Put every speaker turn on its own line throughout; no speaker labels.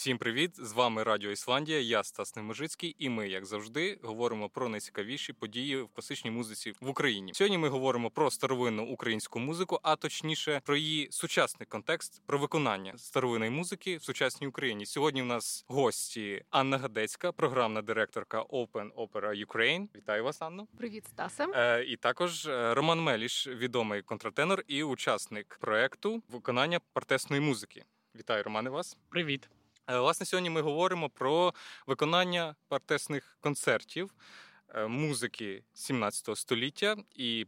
Всім привіт! З вами Радіо Ісландія. Я Стас Неможицький, і ми, як завжди, говоримо про найцікавіші події в класичній музиці в Україні. Сьогодні ми говоримо про старовинну українську музику, а точніше про її сучасний контекст, про виконання старовинної музики в сучасній Україні. Сьогодні в нас гості Анна Гадецька, програмна директорка Open Opera Ukraine. Вітаю вас, Анно.
Привіт, Стасе.
Е, І також е, Роман Меліш, відомий контратенор і учасник проекту виконання партесної музики. Вітаю, Романе, вас.
Привіт.
Е, власне, сьогодні ми говоримо про виконання партесних концертів музики 17 століття і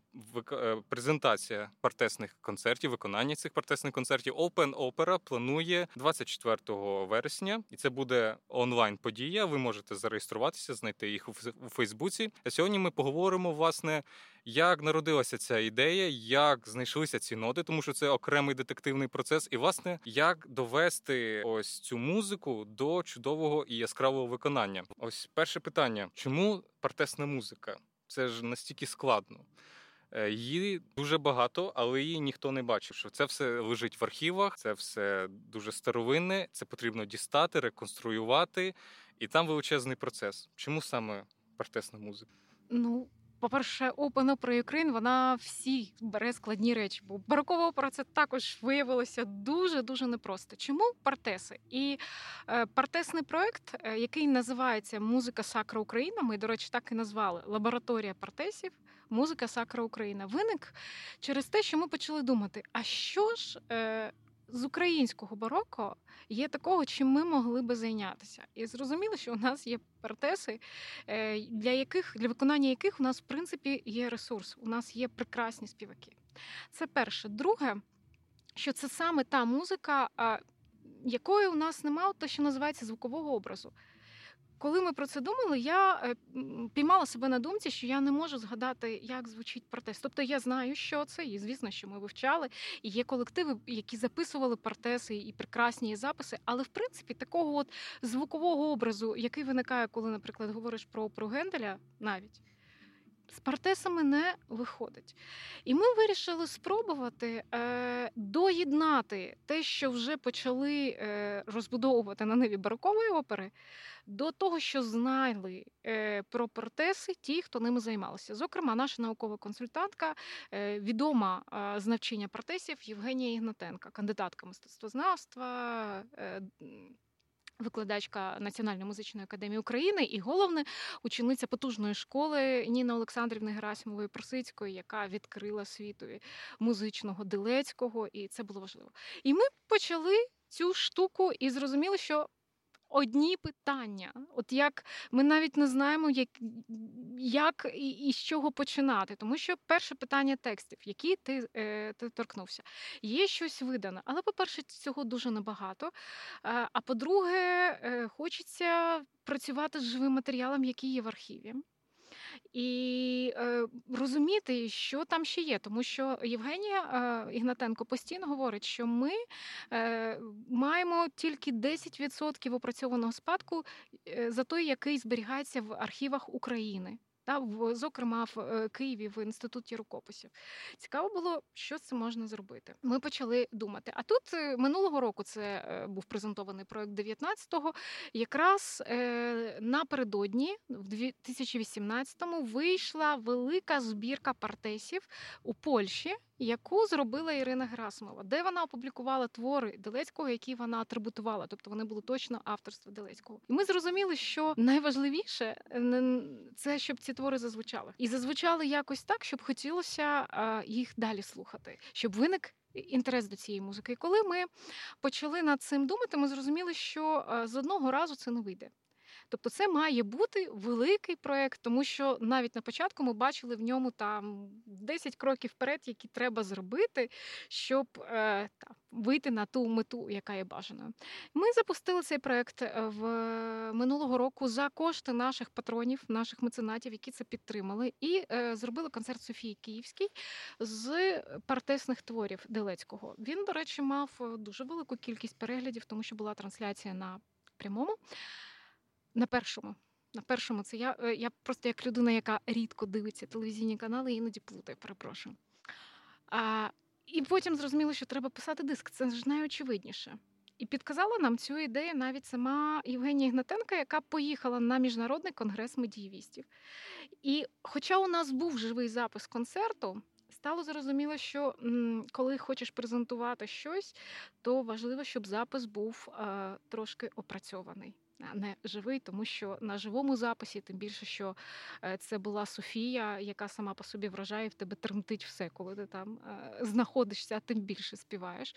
е, презентація партесних концертів, виконання цих партесних концертів. Open Opera планує 24 вересня, і це буде онлайн подія. Ви можете зареєструватися, знайти їх у Фейсбуці. А сьогодні ми поговоримо власне як народилася ця ідея, як знайшлися ці ноти, тому що це окремий детективний процес, і власне як довести ось цю музику до чудового і яскравого виконання. Ось перше питання: чому партесна музика? Це ж настільки складно. Е, її дуже багато, але її ніхто не бачив. Що це все лежить в архівах, це все дуже старовинне. Це потрібно дістати, реконструювати, і там величезний процес. Чому саме партесна музика?
Ну по-перше, Open Opera Ukraine, вона всі бере складні речі, бо барокова опера це також виявилося дуже-дуже непросто. Чому партеси? І е, партесний проект, е, який називається Музика Сакра Україна, ми, до речі, так і назвали Лабораторія партесів, музика Сакра Україна, виник через те, що ми почали думати, а що ж. З українського бароко є такого, чим ми могли би зайнятися. І зрозуміло, що у нас є партеси, е, для яких для виконання яких у нас в принципі є ресурс. У нас є прекрасні співаки. Це перше. Друге, що це саме та музика, якої у нас немає, те, що називається звукового образу. Коли ми про це думали, я е, піймала себе на думці, що я не можу згадати, як звучить протест. Тобто я знаю, що це, і звісно, що ми вивчали. І є колективи, які записували протеси і прекрасні записи. Але в принципі такого от звукового образу, який виникає, коли, наприклад, говориш про, про Генделя, навіть з партесами не виходить. І ми вирішили спробувати е, доєднати те, що вже почали е, розбудовувати на ниві барокової опери, до того, що знали е, про партеси ті, хто ними займалися. Зокрема, наша наукова консультантка, е, відома е, з партесів Євгенія Ігнатенка, кандидатка мистецтвознавства. Викладачка Національної музичної академії України, і головне учениця потужної школи Ніна Олександрівни Герасимової Просицької, яка відкрила світові музичного Дилецького, і це було важливо. І ми почали цю штуку і зрозуміли, що одні питання. От як ми навіть не знаємо, як як і, і з чого починати. Тому що перше питання текстів, які ти е, ти торкнувся, є щось видане. Але, по-перше, цього дуже небагато. Е, а по-друге, е, хочеться працювати з живим матеріалом, який є в архіві і е, розуміти, що там ще є, тому що Євгенія е, Ігнатенко постійно говорить, що ми е, маємо тільки 10% опрацьованого спадку за той, який зберігається в архівах України та в зокрема в е, Києві в інституті рукописів. Цікаво було, що це можна зробити. Ми почали думати. А тут е, минулого року це е, був презентований проект 19-го. Якраз напередодні, в 2018-му, вийшла велика збірка партесів у Польщі яку зробила Ірина Герасимова, де вона опублікувала твори Делецького, які вона атрибутувала, тобто вони були точно авторства Делецького. І ми зрозуміли, що найважливіше це щоб ці твори зазвучали, і зазвучали якось так, щоб хотілося їх далі слухати, щоб виник. Інтерес до цієї музики. І коли ми почали над цим думати, ми зрозуміли, що з одного разу це не вийде. Тобто, це має бути великий проект, тому що навіть на початку ми бачили в ньому там 10 кроків вперед, які треба зробити, щоб е, та, вийти на ту мету, яка є бажаною. Ми запустили цей проект е, в минулого року за кошти наших патронів, наших меценатів, які це підтримали, і е, зробили концерт Софії Київській з партесних творів Делецького. Він, до речі, мав е, дуже велику кількість переглядів, тому що була трансляція на прямому. На першому. На першому це я е, я просто як людина, яка рідко дивиться телевізійні канали, іноді плутаю, перепрошую. А, І потім зрозуміло, що треба писати диск. Це ж найочевидніше. І підказала нам цю ідею навіть сама Євгенія Ігнатенка, яка поїхала на міжнародний конгрес медіївістів. І хоча у нас був живий запис концерту, стало зрозуміло, що коли хочеш презентувати щось, то важливо, щоб запис був е, трошки опрацьований. Не живий, тому що на живому записі, тим більше, що е, це була Софія, яка сама по собі вражає, в тебе тремтить все, коли ти там е, знаходишся, а тим більше співаєш.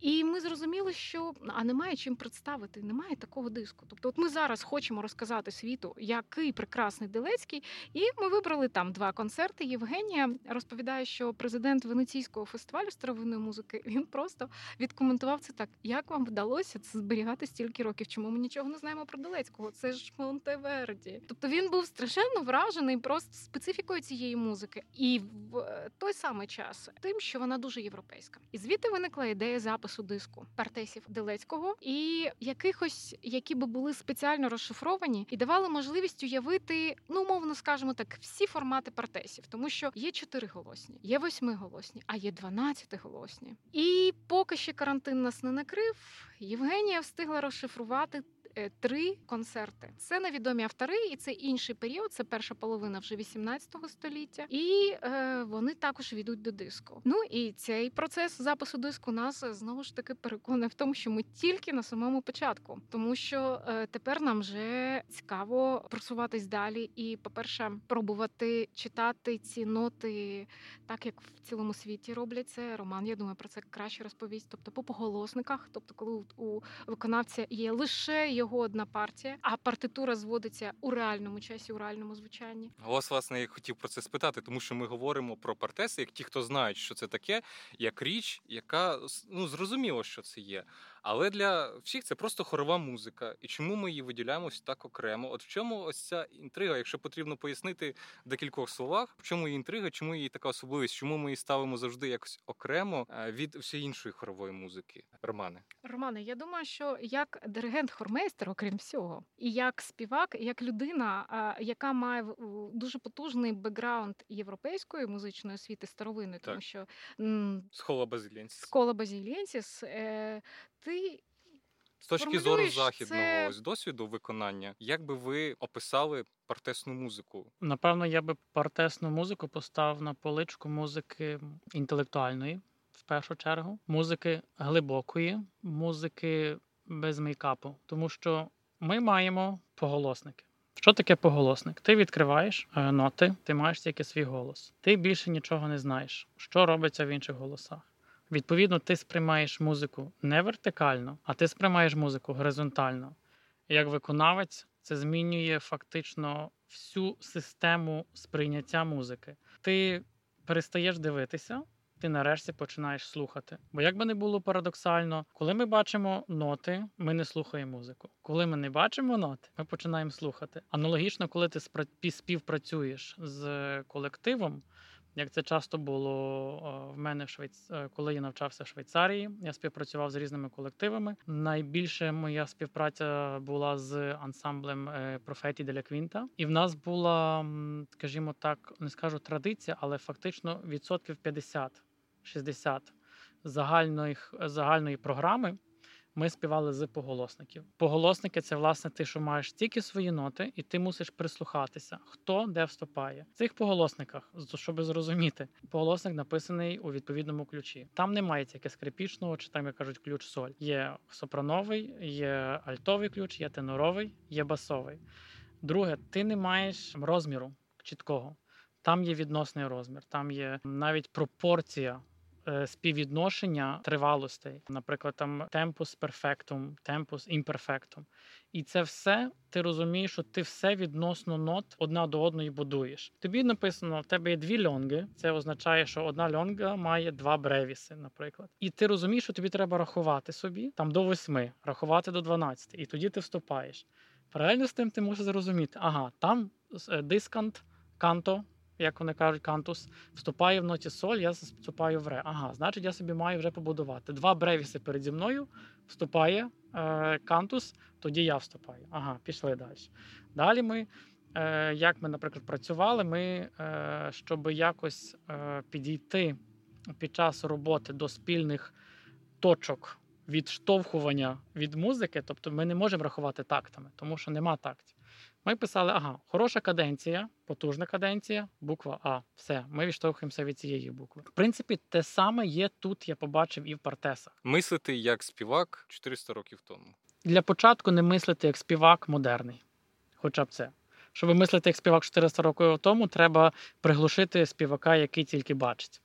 І ми зрозуміли, що а немає чим представити, немає такого диску. Тобто, от ми зараз хочемо розказати світу, який прекрасний Делецький, і ми вибрали там два концерти. Євгенія розповідає, що президент Венеційського фестивалю старовинної музики він просто відкоментував це так: як вам вдалося це зберігати стільки років? Чому ми нічого не знаємо про Делецького? Це ж Монтеверді. Тобто він був страшенно вражений просто специфікою цієї музики, і в той самий час тим, що вона дуже європейська. І звідти виникла ідея запису диску партесів Делецького і якихось, які би були спеціально розшифровані і давали можливість уявити, ну умовно скажемо так, всі формати партесів, тому що є чотириголосні, є восьмиголосні, а є дванадцятиголосні. І поки ще карантин нас не накрив, Євгенія встигла розшифрувати. Е, Три концерти це невідомі автори, і це інший період. Це перша половина вже 18 століття, і е, вони також війдуть до диску. Ну і цей процес запису диску нас е, знову ж таки переконує в тому, що ми тільки на самому початку, тому що е, тепер нам вже цікаво просуватись далі, і, по-перше, пробувати читати ці ноти так, як в цілому світі роблять це. Роман, я думаю, про це краще розповість. Тобто по поголосниках, тобто, коли у виконавця є лише його одна партія, а партитура зводиться у реальному часі, у реальному звучанні.
Вас, власне, я хотів про це спитати, тому що ми говоримо про партеси, як ті, хто знають, що це таке, як річ, яка ну зрозуміло, що це є. Але для всіх це просто хорова музика. І чому ми її виділяємо ось так окремо? От в чому ось ця інтрига, якщо потрібно пояснити в декількох словах, в чому її інтрига, чому її така особливість, чому ми її ставимо завжди якось окремо е, від всієї іншої хорової музики? Романе.
Романе, я думаю, що як диригент хормейстер, окрім всього, і як співак, і як людина, яка має дуже потужний бекграунд європейської музичної освіти старовинної, тому
Так.
що
Схола Базилянська.
Скола Базілєнсіс, ти
З точки зору західного
це-
ось досвіду виконання, як би ви описали партесну музику?
Напевно, я би партесну музику поставив на поличку музики інтелектуальної, в першу чергу, музики глибокої, музики без мейкапу. Тому що ми маємо поголосники. Що таке поголосник? Ти відкриваєш е, ноти, ти маєш тільки свій голос. Ти більше нічого не знаєш, що робиться в інших голосах. Відповідно, ти сприймаєш музику не вертикально, а ти сприймаєш музику горизонтально. Як виконавець, це змінює фактично всю систему сприйняття музики. Ти перестаєш дивитися, ти нарешті починаєш слухати. Бо як би не було парадоксально, коли ми бачимо ноти, ми не слухаємо музику. Коли ми не бачимо ноти, ми починаємо слухати. Аналогічно, коли ти співпрацюєш з колективом. Як це часто було е, в мене в Швейц... е, коли я навчався в Швейцарії, я співпрацював з різними колективами. Найбільше моя співпраця була з ансамблем е, Профеті Деля Квінта, і в нас була, скажімо так, не скажу традиція, але фактично відсотків 50-60 загальних загальної програми. Ми співали з поголосників. Поголосники це власне ти, що маєш тільки свої ноти, і ти мусиш прислухатися, хто де вступає. В цих поголосниках, щоб зрозуміти, поголосник написаний у відповідному ключі. Там немає тільки скрипічного, чи там як кажуть, ключ соль. Є сопрановий, є альтовий ключ, є теноровий, є басовий. Друге, ти не маєш розміру чіткого. Там є відносний розмір, там є навіть пропорція співвідношення тривалостей, наприклад, там темпус перфектум, темпус імперфектум. І це все ти розумієш, що ти все відносно нот одна до одної будуєш. Тобі написано, в тебе є дві льонги. Це означає, що одна льонга має два бревіси, наприклад. І ти розумієш, що тобі треба рахувати собі там до восьми, рахувати до 12, і тоді ти вступаєш. Паралельно з тим ти можеш зрозуміти, ага, там е, дискант, канто, як вони кажуть, кантус, вступає в ноті соль, я вступаю в ре. Ага, значить, я собі маю вже побудувати. Два бревіси переді мною вступає е, кантус, тоді я вступаю. Ага, пішли далі. Далі ми, е, як ми, наприклад, працювали, ми, е, щоб якось е, підійти під час роботи до спільних точок відштовхування від музики, тобто ми не можемо рахувати тактами, тому що нема тактів. Ми писали: ага, хороша каденція, потужна каденція, буква А. Все, ми відштовхуємося від цієї букви. В принципі, те саме є тут, я побачив і в партесах.
Мислити як співак 400 років тому.
Для початку не мислити як співак модерний, хоча б це. Щоб мислити як співак 400 років тому, треба приглушити співака, який тільки бачить.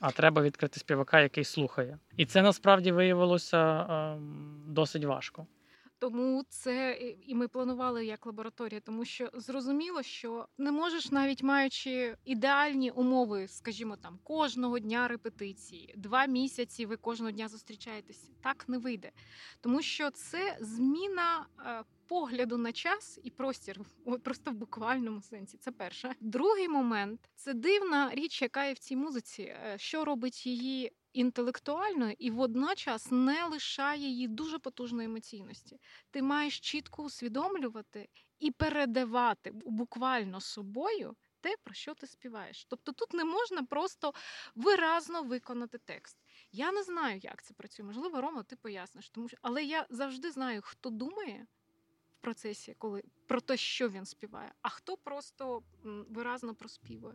А треба відкрити співака, який слухає. І це насправді виявилося ем, досить важко.
Тому це і- ми планували як лабораторія, тому що зрозуміло, що не можеш, навіть маючи ідеальні умови, скажімо, там кожного дня репетиції, два місяці ви кожного дня зустрічаєтесь. Так не вийде, тому що це зміна. е, Погляду на час і простір, просто в буквальному сенсі. Це перше. Другий момент це дивна річ, яка є в цій музиці, е, що робить її інтелектуальною і водночас не лишає її дуже потужної емоційності ти маєш чітко усвідомлювати і передавати буквально собою те, про що ти співаєш. Тобто тут не можна просто виразно виконати текст. Я не знаю, як це працює. Можливо, Рома, ти поясниш, тому що але я завжди знаю, хто думає в процесі, коли про те, що він співає, а хто просто виразно проспівує.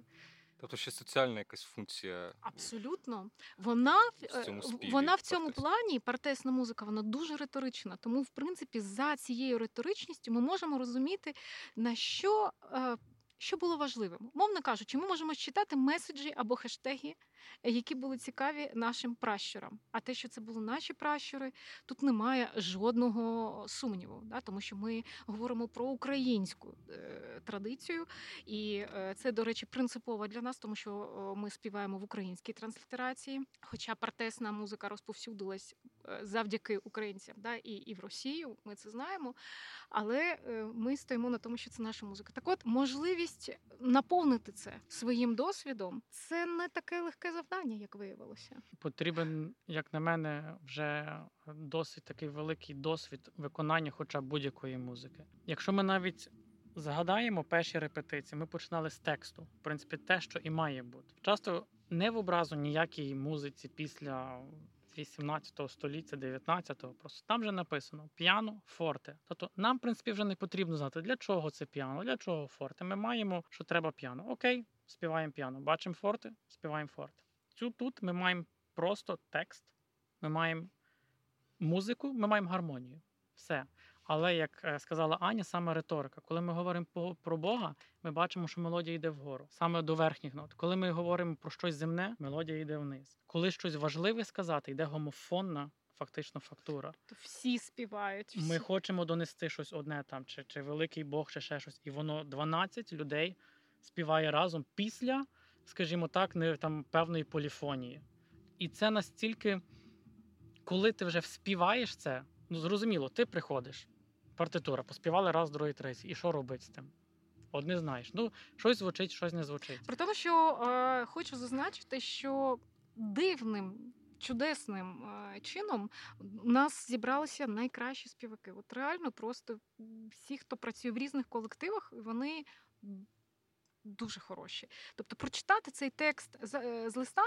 Тобто ще соціальна якась функція.
Абсолютно, вона
В цьому
е,
співі
вона в цьому плані партесна музика, вона дуже риторична. Тому, в принципі, за цією риторичністю ми можемо розуміти, на що. е, Що було важливим, мовно кажучи, ми можемо читати меседжі або хештеги, які були цікаві нашим пращурам. А те, що це були наші пращури, тут немає жодного сумніву, да? тому що ми говоримо про українську е, традицію, і е, це, до речі, принципово для нас, тому що ми співаємо в українській транслітерації. Хоча партесна музика розповсюдилась е, завдяки українцям, да, і, і в Росію, ми це знаємо. Але ми стоїмо на тому, що це наша музика. Так от, можливість наповнити це своїм досвідом це не таке легке завдання, як виявилося.
Потрібен, як на мене, вже досить такий великий досвід виконання хоча б будь-якої музики. Якщо ми навіть згадаємо перші репетиції, ми починали з тексту. В принципі, те, що і має бути. Часто не в образу ніякій музиці після 18 століття, 19-го. Просто там вже написано піано, форте. Тобто нам, в принципі, вже не потрібно знати, для чого це піано, для чого форте. Ми маємо, що треба піано. Окей, співаємо піано. Бачимо форте, співаємо форте. Цю тут ми маємо просто текст, ми маємо музику, ми маємо гармонію. Все. Але як е, сказала Аня, саме риторика. Коли ми говоримо по- про Бога, ми бачимо, що мелодія йде вгору, саме до верхніх нот. Коли ми говоримо про щось земне, мелодія йде вниз. Коли щось важливе сказати, йде гомофонна, фактично фактура.
То всі співають. Всі.
Ми хочемо донести щось одне там, чи, чи великий Бог, чи ще щось, і воно 12 людей співає разом після, скажімо так, не там певної поліфонії. І це настільки, коли ти вже співаєш це, ну зрозуміло, ти приходиш, партитура, поспівали раз, другий, третій. І що робити з тим? Не знаєш. Ну, щось звучить, щось не звучить.
При тому, що е, хочу зазначити, що дивним. Чудесним е, чином у нас зібралися найкращі співаки. От реально, просто всі, хто працює в різних колективах, вони дуже хороші. Тобто, прочитати цей текст з, е, з листа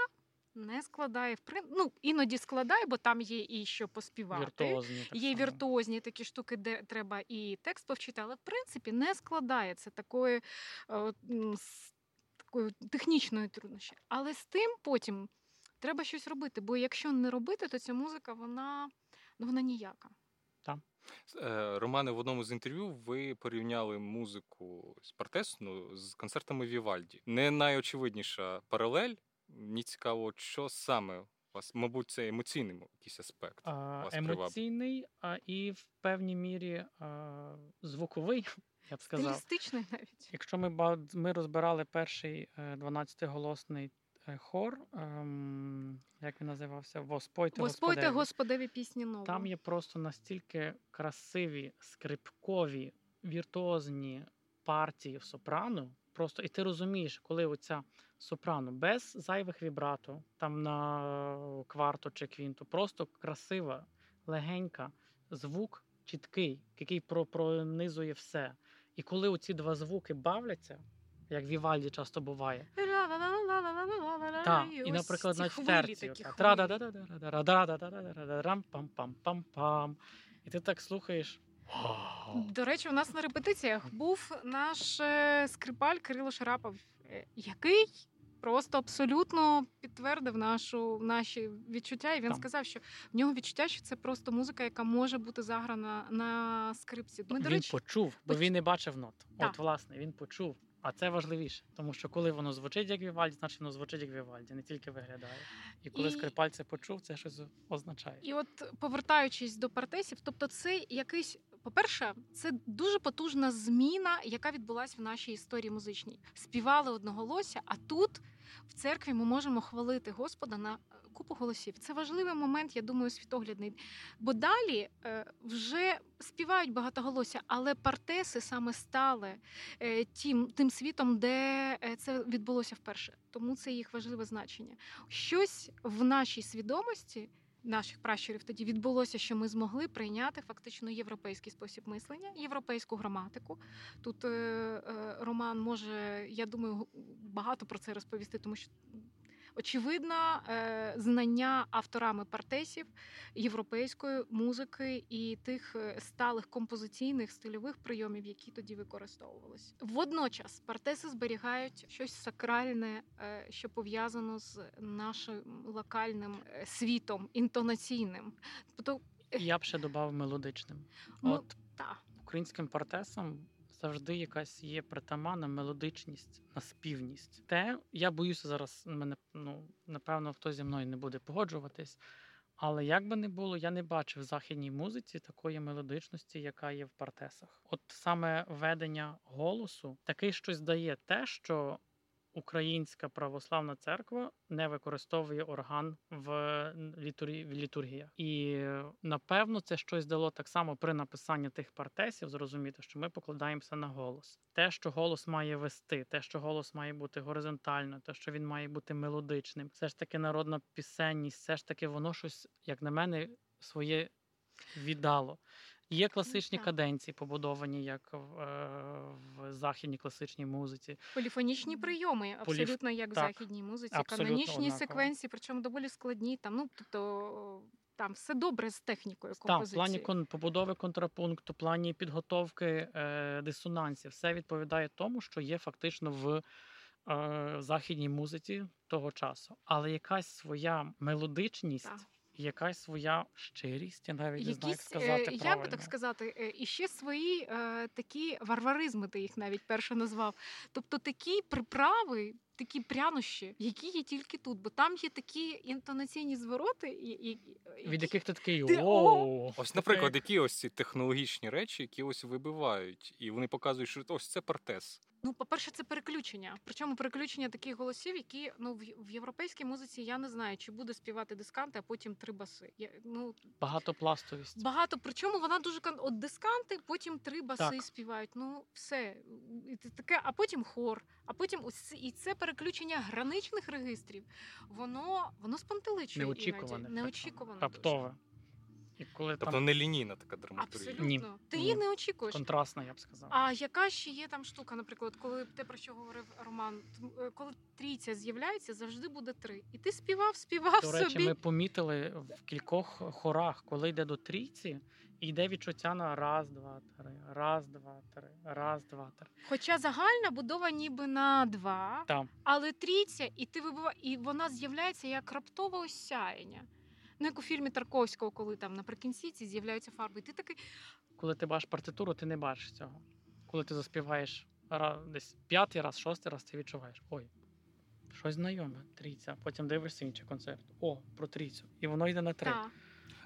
не складає в прин... ну, іноді складає, бо там є і що поспівати.
Віртуозні. Так
Є віртуозні такі штуки, де треба і текст повчити, але в принципі не складається такої, е, такої технічної труднощі. Але з тим потім треба щось робити. Бо якщо не робити, то ця музика вона, ну, вона ніяка.
Е, Романе, в одному з інтерв'ю ви порівняли музику з партесну з концертами Вівальді. Не найочевидніша паралель. Мені цікаво, що саме вас, мабуть, це емоційний якийсь аспект.
А,
вас
емоційний а, і в певній мірі а, звуковий, я б сказав.
Стилістичний навіть.
Якщо ми ми розбирали перший е, 12-голосний е, хор, ем, як він називався? Воспойте Господеві.
Господеві пісні нові.
Там є просто настільки красиві, скрипкові, віртуозні партії в сопрано. Просто і ти розумієш, коли оця сопрано без зайвих вібрато, там на кварту чи квінту, просто красива, легенька, звук чіткий, який про- пронизує все. І коли оці два звуки бавляться, як в Вівальді часто буває,
відчуваю.
Так, і, наприклад,
на
терці. Рам-пам-пам-пам-пам. І ти так слухаєш.
До речі, у нас на репетиціях був наш скрипаль Кирило Шарапов, який просто абсолютно підтвердив нашу наші відчуття. І він
Там.
сказав, що в нього відчуття, що це просто музика, яка може бути заграна на скрипці. Ми,
Він до
речі,
почув, бо він не бачив нот. От, власне, він почув. А це важливіше, тому що коли воно звучить як Вівальді, значить воно звучить як Вівальді, не тільки виглядає. І коли
І-
скрипаль це почув, це щось означає.
І от повертаючись до партесів, тобто це якийсь, по-перше, це дуже потужна зміна, яка відбулася в нашій історії музичній. Співали одноголосся, а тут в церкві ми можемо хвалити Господа на е, купу голосів. Це важливий момент, я думаю, світоглядний. Бо далі е, вже співають багатоголосся, але партеси саме стали е, тим, тим світом, де це відбулося вперше. Тому це їх важливе значення. Щось в нашій свідомості наших пращурів тоді відбулося, що ми змогли прийняти фактично європейський спосіб мислення, європейську граматику. Тут е, е, Роман може, я думаю, багато про це розповісти, тому що. Очевидно, е, знання авторами партесів європейської музики і тих е, сталих композиційних стильових прийомів, які тоді використовувалися. Водночас партеси зберігають щось сакральне, е, що пов'язано з нашим локальним світом, інтонаційним. Тобто,
Я б ще додав мелодичним.
Ну,
От
та,
українським партесам завжди якась є притаманна мелодичність, наспівність. Те, я боюся зараз, мене ну напевно хтось зі мною не буде погоджуватись. Але як би не було, я не бачив в західній музиці такої мелодичності, яка є в партесах. От саме ведення голосу таке щось дає те, що Українська православна церква не використовує орган в літургіях. І напевно це щось дало так само при написанні тих партесів, зрозуміти, що ми покладаємося на голос. Те, що голос має вести, те, що голос має бути горизонтально, те, що він має бути мелодичним, все ж таки народна пісенність, все ж таки воно щось, як на мене, своє віддало. Є класичні
так.
каденції, побудовані як в, е, в західній класичній музиці.
поліфонічні прийоми, абсолютно як в західній музиці, канонічні
однаково.
секвенції, причому доволі складні. Там, ну тобто там все добре з технікою
Так, в плані кон- побудови контрапункту, в плані підготовки е, дисонансів, все відповідає тому, що є фактично в е, західній музиці того часу. Але якась своя мелодичність,
Так.
Якась своя щирість, я навіть не знаю, як сказати
е,
правильно.
як би так сказати, е, і ще свої е, такі варваризми, ти їх навіть перше назвав. Тобто такі приправи, такі прянощі, які є тільки тут, бо там є такі інтонаційні звороти, і, і,
Від яких ти такий оу.
Ось, наприклад, які ось ці технологічні речі, які ось вибивають, і вони показують, що ось це партес.
Ну, по-перше, це переключення. Причому переключення таких голосів, які ну в, в європейській музиці я не знаю, чи буде співати дисканти, а потім три баси. Я, ну
багатопластовість.
багато. Причому вона дуже от дисканти, потім три баси
Так.
співають. Ну все І це таке, а потім хор, а потім ось це- і це переключення граничних регістрів. Воно воно спантеличує
Неочікуване.
іноді.
причому,
неочікувано.
І коли
Тобто
там
не лінійна така драматургія.
Абсолютно.
Ні.
Ти її не очікуєш.
контрастна, я б сказав.
А яка ще є там штука, наприклад, коли те, про що говорив Роман, е, коли трійця з'являється, завжди буде три. І ти співав, співав
До речі,
собі.
ми помітили в кількох хорах, коли йде до трійці, і йде відчуття на раз, два, три, раз, два, три, раз, два, три.
Хоча загальна будова ніби на два,
Там
але трійця, і ти вибива, і вона з'являється як раптове осяяння. Ну, як у фільмі Тарковського, коли там наприкінці ці з'являються фарби. І ти такий,
коли ти бачиш партитуру, ти не бачиш цього. Коли ти заспіваєш десь п'ятий раз, шостий раз, ти відчуваєш. Ой, щось знайоме, трійця. Потім дивишся інший концерт. О, про трійцю. І воно йде на три.
та,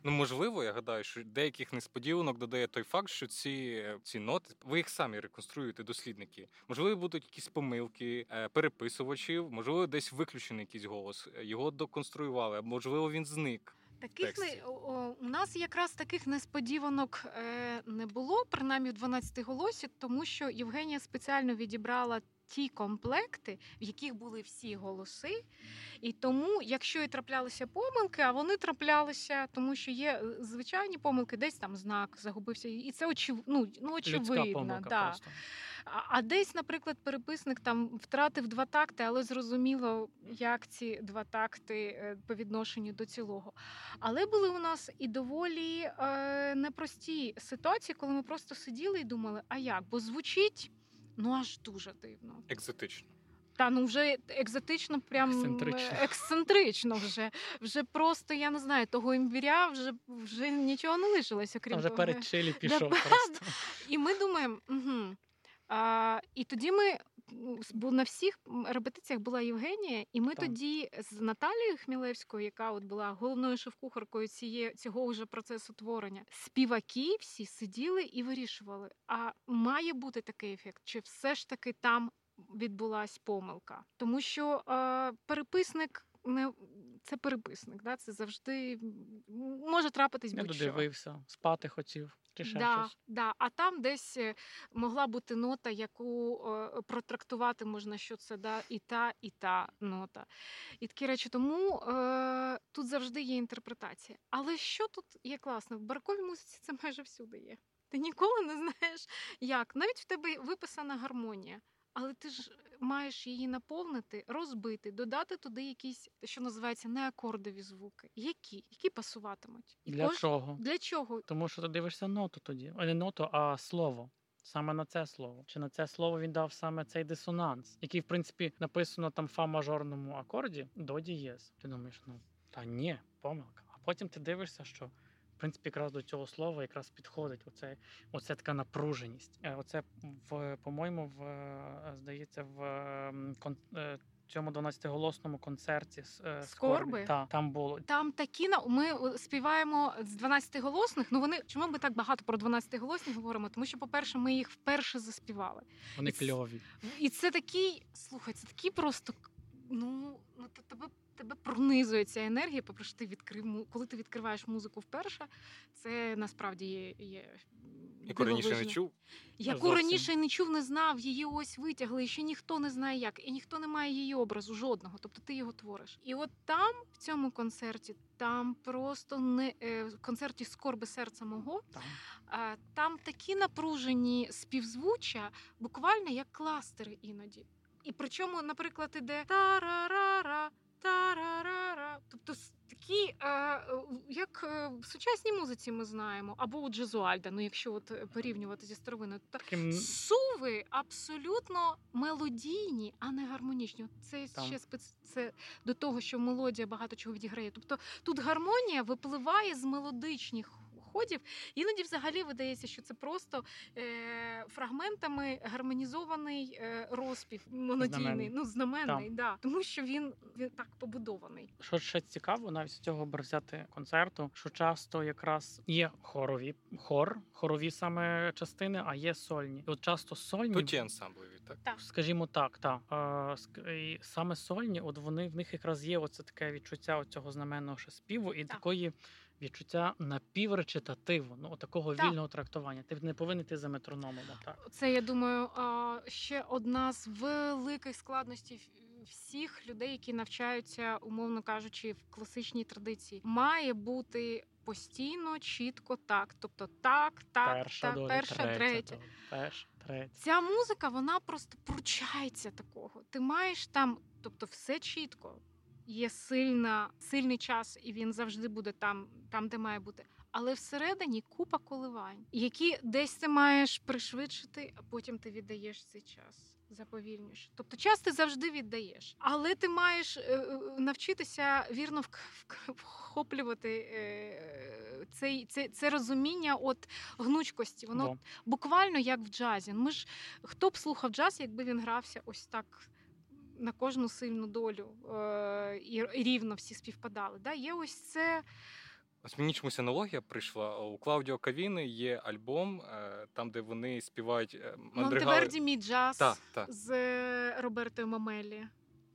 Ну, можливо, я гадаю, що деяких несподіванок додає той факт, що ці, ці ноти, ви їх самі реконструюєте, дослідники. Можливо, будуть якісь помилки е, переписувачів, можливо, десь виключений якийсь голос, е, його доконструювали, можливо, він зник.
Таких не
тексті.
о, у нас якраз таких несподіванок е, не було, принаймні в 12 голосі, тому що Євгенія спеціально відібрала ті комплекти, в яких були всі голоси. І тому, якщо і траплялися помилки, а вони траплялися, тому що є е, звичайні помилки, десь там знак загубився, і це очів... ну, ну, очевидно. Да. А, а десь, наприклад, переписник там втратив два такти, але зрозуміло, як ці два такти е, по відношенню до цілого. Але були у нас і доволі е, непрості ситуації, коли ми просто сиділи і думали, а як? Бо звучить ну аж дуже дивно.
Екзотично.
Та ну вже екзотично, прям
Ексцентрично.
ексцентрично вже. Вже просто я не знаю, того імбіря вже, вже нічого не лишилося, крім
вже
того.
перед чилі пішов
Да,
просто.
І ми думаємо, угу. а, і тоді ми. Бо на всіх репетиціях була Євгенія, і ми
Так.
тоді з Наталією Хмілевською, яка от була головною шеф-кухаркою ціє, цього вже процесу творення, співаки всі сиділи і вирішували, а має бути такий ефект, чи все ж таки там відбулась помилка? Тому що е, переписник не це переписник, да? це завжди може трапитись
Не
будь-що.
додивився, спати хотів, чи ще
Да,
щось.
да. А там десь е, могла бути нота, яку е, протрактувати можна, що це да, і та, і та нота. І такі речі. Тому е, тут завжди є інтерпретація. Але що тут є класно? В барковій музиці це майже всюди є. Ти ніколи не знаєш, як. Навіть в тебе виписана гармонія. Але ти ж маєш її наповнити, розбити, додати туди якісь, що називається неакордові звуки. Які? Які пасуватимуть? І
Для
кож-
чого?
Для чого?
Тому що ти дивишся ноту тоді. А не ноту, а слово. Саме на це слово. Чи на це слово він дав саме цей дисонанс, який, в принципі, написано там фа-мажорному акорді до дієз. Ти думаєш, ну та ні, помилка. А потім ти дивишся, що принципі якраз до цього слова якраз підходить оце, оце така напруженість. Е, Оце в по-моєму, в е, здається, в кон, е, цьому 12-голосному концерті з
Скорби?
Та, там було
Там такі на ми співаємо з 12 голосних. Ну вони чому ми так багато про 12 голосних говоримо? Тому що, по-перше, ми їх вперше заспівали.
вони
І
кльові.
І це такий, слухай, це такий просто ну, ну тебе. Тебе пронизує ця енергія, попри що ти відкрив коли ти відкриваєш музику вперше, це насправді є, є
Яку раніше не чув.
Яку
Зовсім.
раніше не чув, не знав, її ось витягли, і ще ніхто не знає як, і ніхто не має її образу жодного. Тобто ти його твориш. І от там, в цьому концерті, там просто не е, в концерті Скорби серця мого.
Там.
Там такі напружені співзвуччя, буквально як кластери іноді. І причому, наприклад, іде тарарара, тарарара. Тобто такі, як е, в сучасній музиці ми знаємо, або у Джезуальда, ну якщо от е, порівнювати зі старовиною, то
Таким
суви абсолютно мелодійні, а не гармонічні. Це
Там.
ще спец... це до того, що мелодія багато чого відіграє. Тобто тут гармонія випливає з мелодичних. Ходів іноді взагалі видається, що це просто е, фрагментами гармонізований е, розпів монодійний,
Знаменний.
ну знаменний,
Там.
да. тому що він, він так побудований.
Що ще цікаво, навіть з цього взяти концерту, що часто якраз є хорові хор, хорові саме частини, а є сольні. І от часто сольні,
Тут є ансамблеві, так.
Так.
скажімо так, та е, ск- і саме сольні, от вони в них якраз є оце таке відчуття цього знаменного ще співу і
Так.
такої. Відчуття напівречитативу, ну такого
Так.
вільного трактування. Ти не повинен йти за метрономом. Так
Це я думаю, ще одна з великих складностей всіх людей, які навчаються, умовно кажучи, в класичній традиції, має бути постійно, чітко так. Тобто так, так,
перша
так,
доля,
перша,
третя,
третя.
доля, перша, третя.
Ця музика вона просто пручається такого. Ти маєш там, тобто, все чітко. Є сильна, сильний час, і він завжди буде там, там, де має бути. Але всередині купа коливань, які десь ти маєш пришвидшити, а потім ти віддаєш цей час. Заповільнюєш. Тобто час ти завжди віддаєш, але ти маєш е, е, навчитися вірно вхоплювати е, цей, це, це розуміння от гнучкості. Воно
Во.
буквально як в джазі. Ми ж хто б слухав джаз, якби він грався ось так на кожну сильну долю е- і рівно всі співпадали. Да? Є ось це.
Ось мені чомусь аналогія прийшла. У Клаудіо Кавіни є альбом, е, там, де вони співають е.
Монтеверді meets jazz
Так, так.
з е, Робертою Мамелі.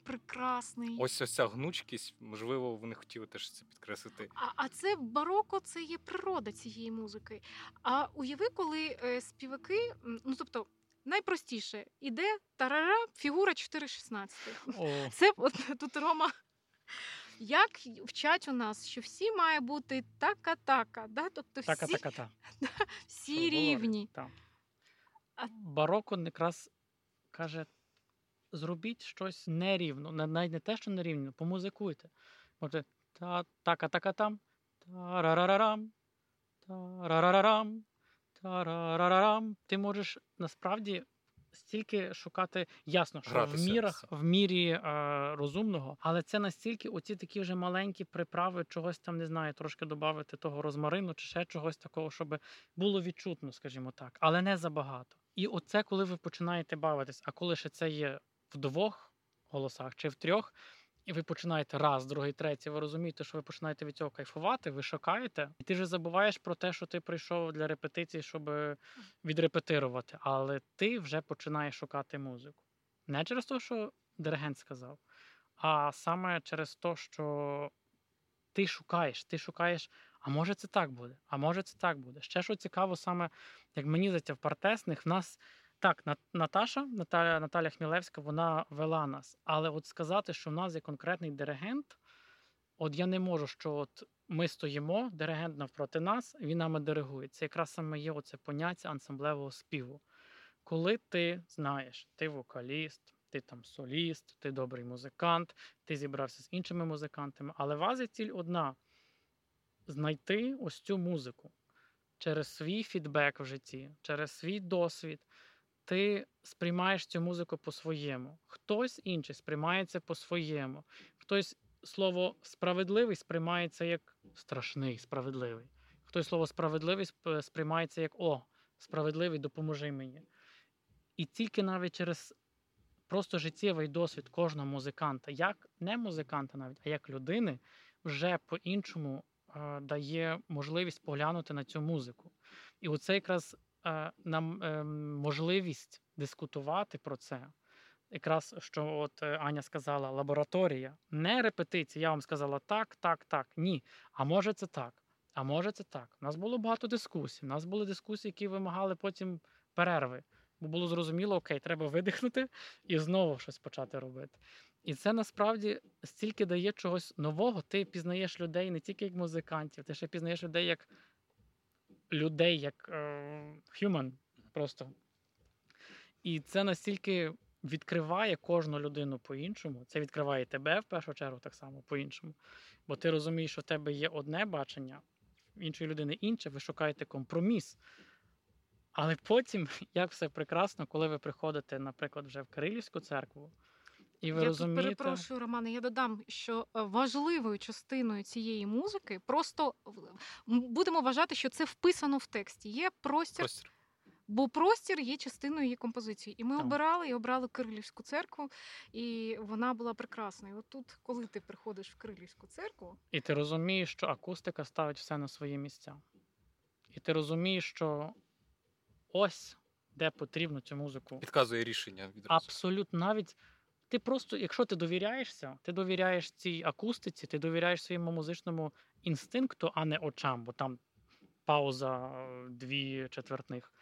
Прекрасний.
Ось ось ця гнучкість, можливо, вони хотіли теж це підкреслити.
А, а це бароко, це є природа цієї музики. А уяви, коли е, співаки, ну тобто. Найпростіше іде тарара, фігура 4,16. Це от тут Рома. Як вчать у нас, що всі має бути така-така, да? тобто всі,
така, така, та.
всі рівні.
та.
А-
Бароко якраз каже: зробіть щось нерівно, навіть не те, що нерівно, помузикуйте. Може, та така, така там, та-ра-ра-рам, та-ра-ра-рам, та-ра-ра-рам. Ти можеш насправді стільки шукати, ясно, що в мірах, в мірі е, розумного, але це настільки оці такі вже маленькі приправи, чогось там не знаю, трошки додати того розмарину чи ще чогось такого, щоб було відчутно, скажімо так, але не забагато. І оце, коли ви починаєте бавитись, а коли ще це є в двох голосах чи в трьох, і ви починаєте раз, другий, третій, ви розумієте, що ви починаєте від цього кайфувати, ви шукаєте, і ти вже забуваєш про те, що ти прийшов для репетиції, щоб відрепетирувати, але ти вже починаєш шукати музику. Не через те, що диригент сказав, а саме через те, що ти шукаєш, ти шукаєш, а може це так буде, а може це так буде. Ще що цікаво, саме як мені здається, в партесних в нас так, Наташа, Наталя, Наталя Хмілевська, вона вела нас. Але от сказати, що в нас є конкретний диригент, от я не можу, що от ми стоїмо, диригент навпроти нас, він нами диригує. Це якраз саме є оце поняття ансамблевого співу. Коли ти знаєш, ти вокаліст, ти там соліст, ти добрий музикант, ти зібрався з іншими музикантами, але вас є ціль одна знайти ось цю музику через свій фідбек в житті, через свій досвід. Ти сприймаєш цю музику по-своєму. Хтось інший сприймається по-своєму. Хтось слово справедливий сприймається як страшний, справедливий. Хтось слово справедливий сприймається як о, справедливий, допоможи мені. І тільки навіть через просто життєвий досвід кожного музиканта, як не музиканта навіть, а як людини, вже по-іншому е, дає можливість поглянути на цю музику. І оце якраз нам е, можливість дискутувати про це. Якраз що от е, Аня сказала, лабораторія, не репетиція. Я вам сказала так, так, так. Ні. А може це так, а може це так. У нас було багато дискусій. У нас були дискусії, які вимагали потім перерви. Бо було зрозуміло, окей, треба видихнути і знову щось почати робити. І це насправді стільки дає чогось нового. Ти пізнаєш людей не тільки як музикантів, ти ще пізнаєш людей як людей, як е, human просто. І це настільки відкриває кожну людину по-іншому. Це відкриває тебе в першу чергу так само по-іншому. Бо ти розумієш, що в тебе є одне бачення, в іншої людини інше, ви шукаєте компроміс. Але потім, як все прекрасно, коли ви приходите, наприклад, вже в Кирилівську церкву, і ви
я
розумієте.
тут перепрошую, Романе. Я додам, що е, важливою частиною цієї музики просто будемо вважати, що це вписано в тексті. Є простір,
Простір.
бо простір є частиною її композиції. І ми
Так.
обирали і обрали Кирилівську церкву, і вона була прекрасна. І от тут, коли ти приходиш в Кирилівську церкву,
І ти розумієш, що акустика ставить все на свої місця. І ти розумієш, що ось де потрібно цю музику.
Підказує рішення відразу.
Абсолютно навіть ти просто, якщо ти довіряєшся, ти довіряєш цій акустиці, ти довіряєш своєму музичному інстинкту, а не очам, бо там пауза е, дві четвертних.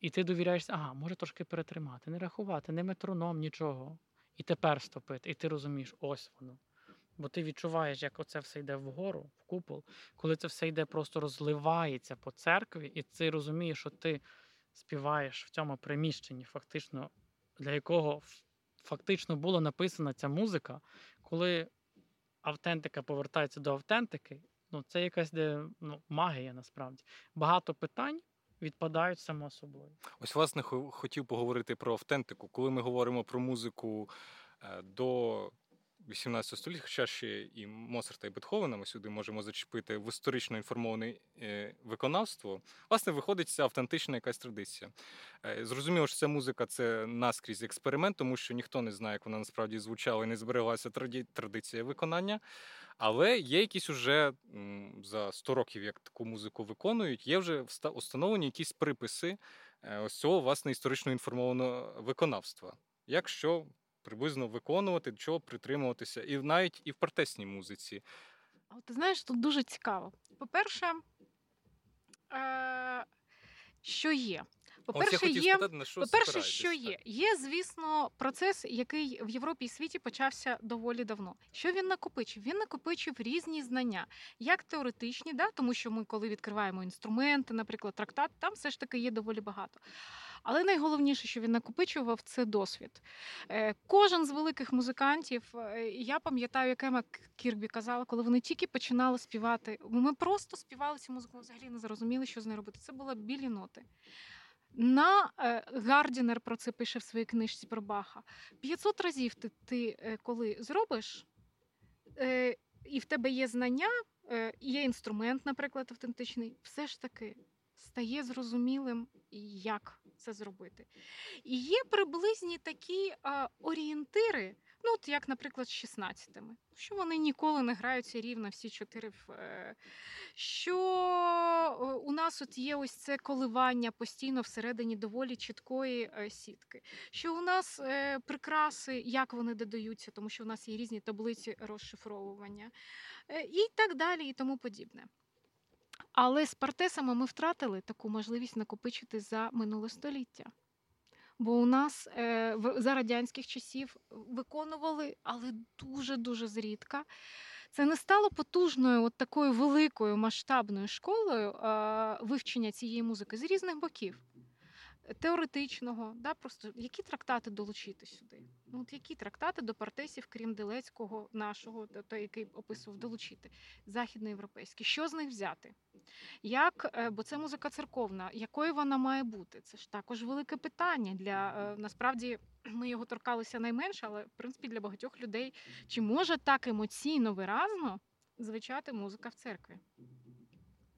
І ти довіряєшся, ага, може трошки перетримати, не рахувати, не метроном, нічого. І тепер стопити. І ти розумієш, ось воно. Бо ти відчуваєш, як оце все йде вгору, в купол, коли це все йде, просто розливається по церкві, і ти розумієш, що ти співаєш в цьому приміщенні, фактично, для якого фактично була написана ця музика, коли автентика повертається до автентики, ну це якась де, ну, магія насправді. Багато питань відпадають само собою.
Ось власне хотів поговорити про автентику. Коли ми говоримо про музику е, до 18 століття, хоча ще і Моцарта і Бетховена ми сюди можемо зачепити в історично інформоване виконавство, власне, виходить ця автентична якась традиція. Е, Зрозуміло, що ця музика це наскрізь експеримент, тому що ніхто не знає, як вона насправді звучала і не збереглася традиція виконання. Але є якісь уже за 100 років, як таку музику виконують, є вже установлені якісь приписи е, ось цього власне історично інформованого виконавства. Як що приблизно виконувати, чого притримуватися, і навіть і в протестній музиці.
А ти знаєш, тут дуже цікаво. По-перше, е- що є? По-перше, є
спитати, на що
По-перше, що є? Є, звісно, процес, який в Європі і світі почався доволі давно. Що він накопичив? Він накопичив різні знання, як теоретичні, да? тому що ми, коли відкриваємо інструменти, наприклад, трактат, там все ж таки є доволі багато. Але найголовніше, що він накопичував, це досвід. Е, Кожен з великих музикантів, е, я пам'ятаю, як Ема Кірбі казала, коли вони тільки починали співати. Ми просто співали цю музику, взагалі не зрозуміли, що з нею робити. Це були білі ноти. На е, Гардінер про це пише в своїй книжці про Баха. 500 разів ти, ти е, коли зробиш, е, і в тебе є знання, є інструмент, наприклад, автентичний, все ж таки стає зрозумілим, як це зробити. І є приблизні такі орієнтири, ну, от як, наприклад, з 16-ми, що вони ніколи не граються рівно всі чотири. е, Що е, у нас от є ось це коливання постійно всередині доволі чіткої е, сітки. Що у нас прикраси, як вони додаються, тому що у нас є різні таблиці розшифровування, і так далі, і тому подібне. Але з партесами ми втратили таку можливість накопичити за минуле століття. Бо у нас е, в- за радянських часів виконували, але дуже-дуже зрідка. Це не стало потужною, от такою великою масштабною школою вивчення цієї музики з різних боків. Теоретичного, да, просто які трактати долучити сюди? Ну, от які трактати до партесів, крім Делецького, нашого, то- той, який описував, долучити? Західноєвропейські. Що з них взяти? Як, е, бо це музика церковна, якою вона має бути? Це ж також велике питання. Для е, насправді ми його торкалися найменше, але в принципі для багатьох людей чи може так емоційно виразно звучати музика в церкві?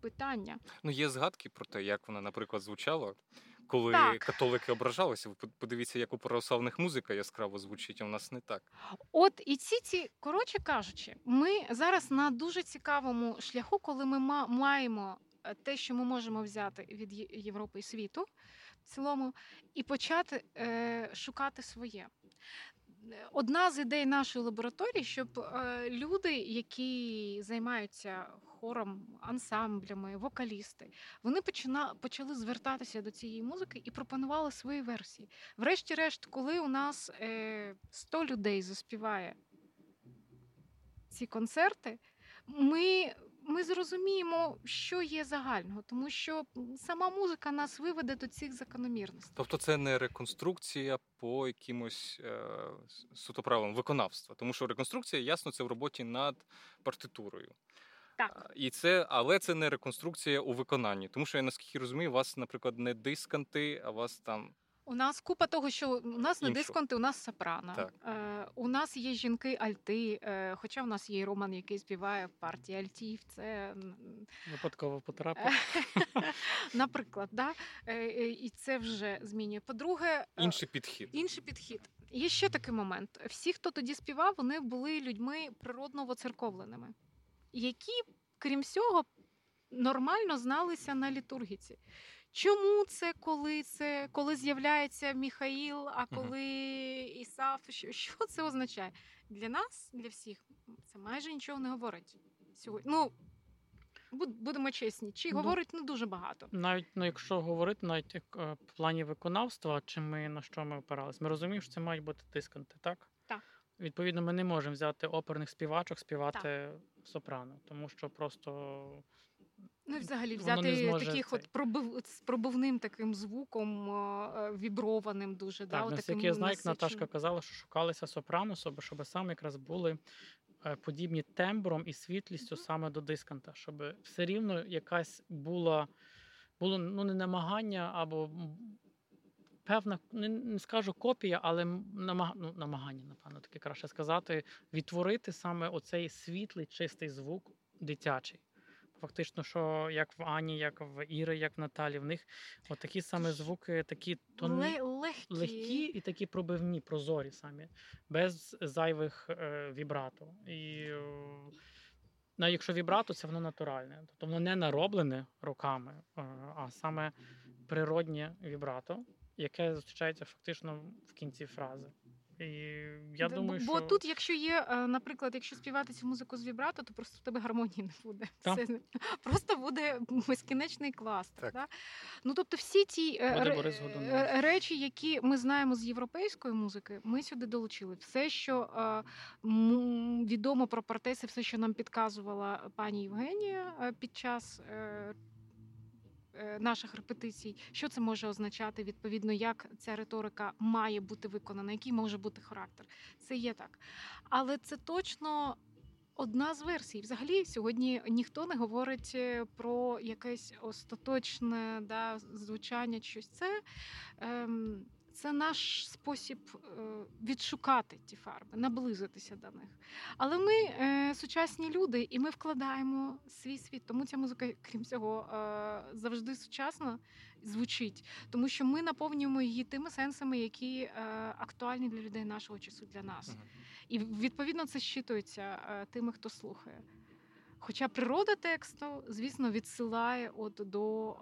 Питання.
Ну, є згадки про те, як вона, наприклад, звучала. Коли
Так.
католики ображалися, ви подивіться, як у православних музика яскраво звучить, а у нас не так.
От і ці ці, коротше кажучи, ми зараз на дуже цікавому шляху, коли ми ма- маємо е, те, що ми можемо взяти від Європи і світу в цілому, і почати е, шукати своє. Е, Одна з ідей нашої лабораторії, щоб е, люди, які займаються хором, ансамблями, вокалісти, вони почина, почали звертатися до цієї музики і пропонували свої версії. Врешті-решт, коли у нас е, 100 людей заспіває ці концерти, ми, ми зрозуміємо, що є загального, тому що сама музика нас виведе до цих закономірностей.
Тобто це не реконструкція по якимось е, суто правилам виконавства. Тому що реконструкція, ясно, це в роботі над партитурою.
Так.
І це, але це не реконструкція у виконанні. Тому що я наскільки розумію, у вас, наприклад, не дисканти, а у вас там
У нас купа того, що у нас не дисконти, у нас сопрано.
Так.
Е, у нас є жінки альти, е, хоча в нас є Роман, який співає в партії альтів. Це
Випадково потрапив.
наприклад, да? Е, е, і це вже змінює. По-друге, е,
інший підхід.
Інший підхід. Є ще такий момент. Всі, хто тоді співав, вони були людьми природно воцерковленими, які, крім всього, нормально зналися на літургіці. Чому це, коли це, коли з'являється Міхаїл, а коли Ісаф? Що, що це означає? Для нас, для всіх, це майже нічого не говорить сьогодні. Ну, будемо чесні, чи
Ну,
говорить не дуже багато.
Навіть ну, якщо говорити навіть як, е, в плані виконавства, чи ми на що ми опирались, ми розуміємо, що це мають бути дисканти, так?
Так.
Відповідно, ми не можемо взяти оперних співачок, співати сопрано, тому що просто
Ну, взагалі взяти таких
цей.
от пробив з пробивним таким звуком, е, віброваним дуже. да,
так,
от
наскільки я знаю, як Наташка казала, що шукалися сопрано, щоб, саме якраз були е, подібні тембром і світлістю саме до дисканта, щоб все рівно якась була було ну не намагання або певна, не, не скажу копія, але намаг, ну, намагання, напевно, таке краще сказати, відтворити саме оцей світлий, чистий звук дитячий. Фактично, що як в Ані, як в Іри, як в Наталі, в них от такі саме звуки, такі
Ле- легкі.
легкі і такі пробивні, прозорі самі, без зайвих е, вібрато. І е, навіть якщо вібрато, це воно натуральне. Тобто воно не нароблене руками, е, а саме природнє вібрато, яке зустрічається фактично в кінці фрази. І я думаю,
бо
що
тут, якщо є, е, наприклад, якщо співати цю музику з вібрато, то просто в тебе гармонії не буде.
Так.
Це просто буде безкінечний кластер.
Так.
Да? Ну тобто, всі ті е,
Годунов.
е, речі, які ми знаємо з європейської музики, ми сюди долучили. Все, що е, м, відомо про партеси, все, що нам підказувала пані Євгенія під час. Е, Наших репетицій, що це може означати, відповідно, як ця риторика має бути виконана, який може бути характер. Це є так. Але це точно одна з версій. Взагалі, сьогодні ніхто не говорить е, про якесь остаточне да, звучання, щось. Це, ем, це наш спосіб е, відшукати ті фарби, наблизитися до них. Але ми е, сучасні люди, і ми вкладаємо свій світ. Тому ця музика, крім цього, е, завжди сучасна звучить, тому що ми наповнюємо її тими сенсами, які актуальні для людей нашого часу, для нас. І відповідно це щитується тими, хто слухає. Хоча природа тексту, звісно, відсилає от до,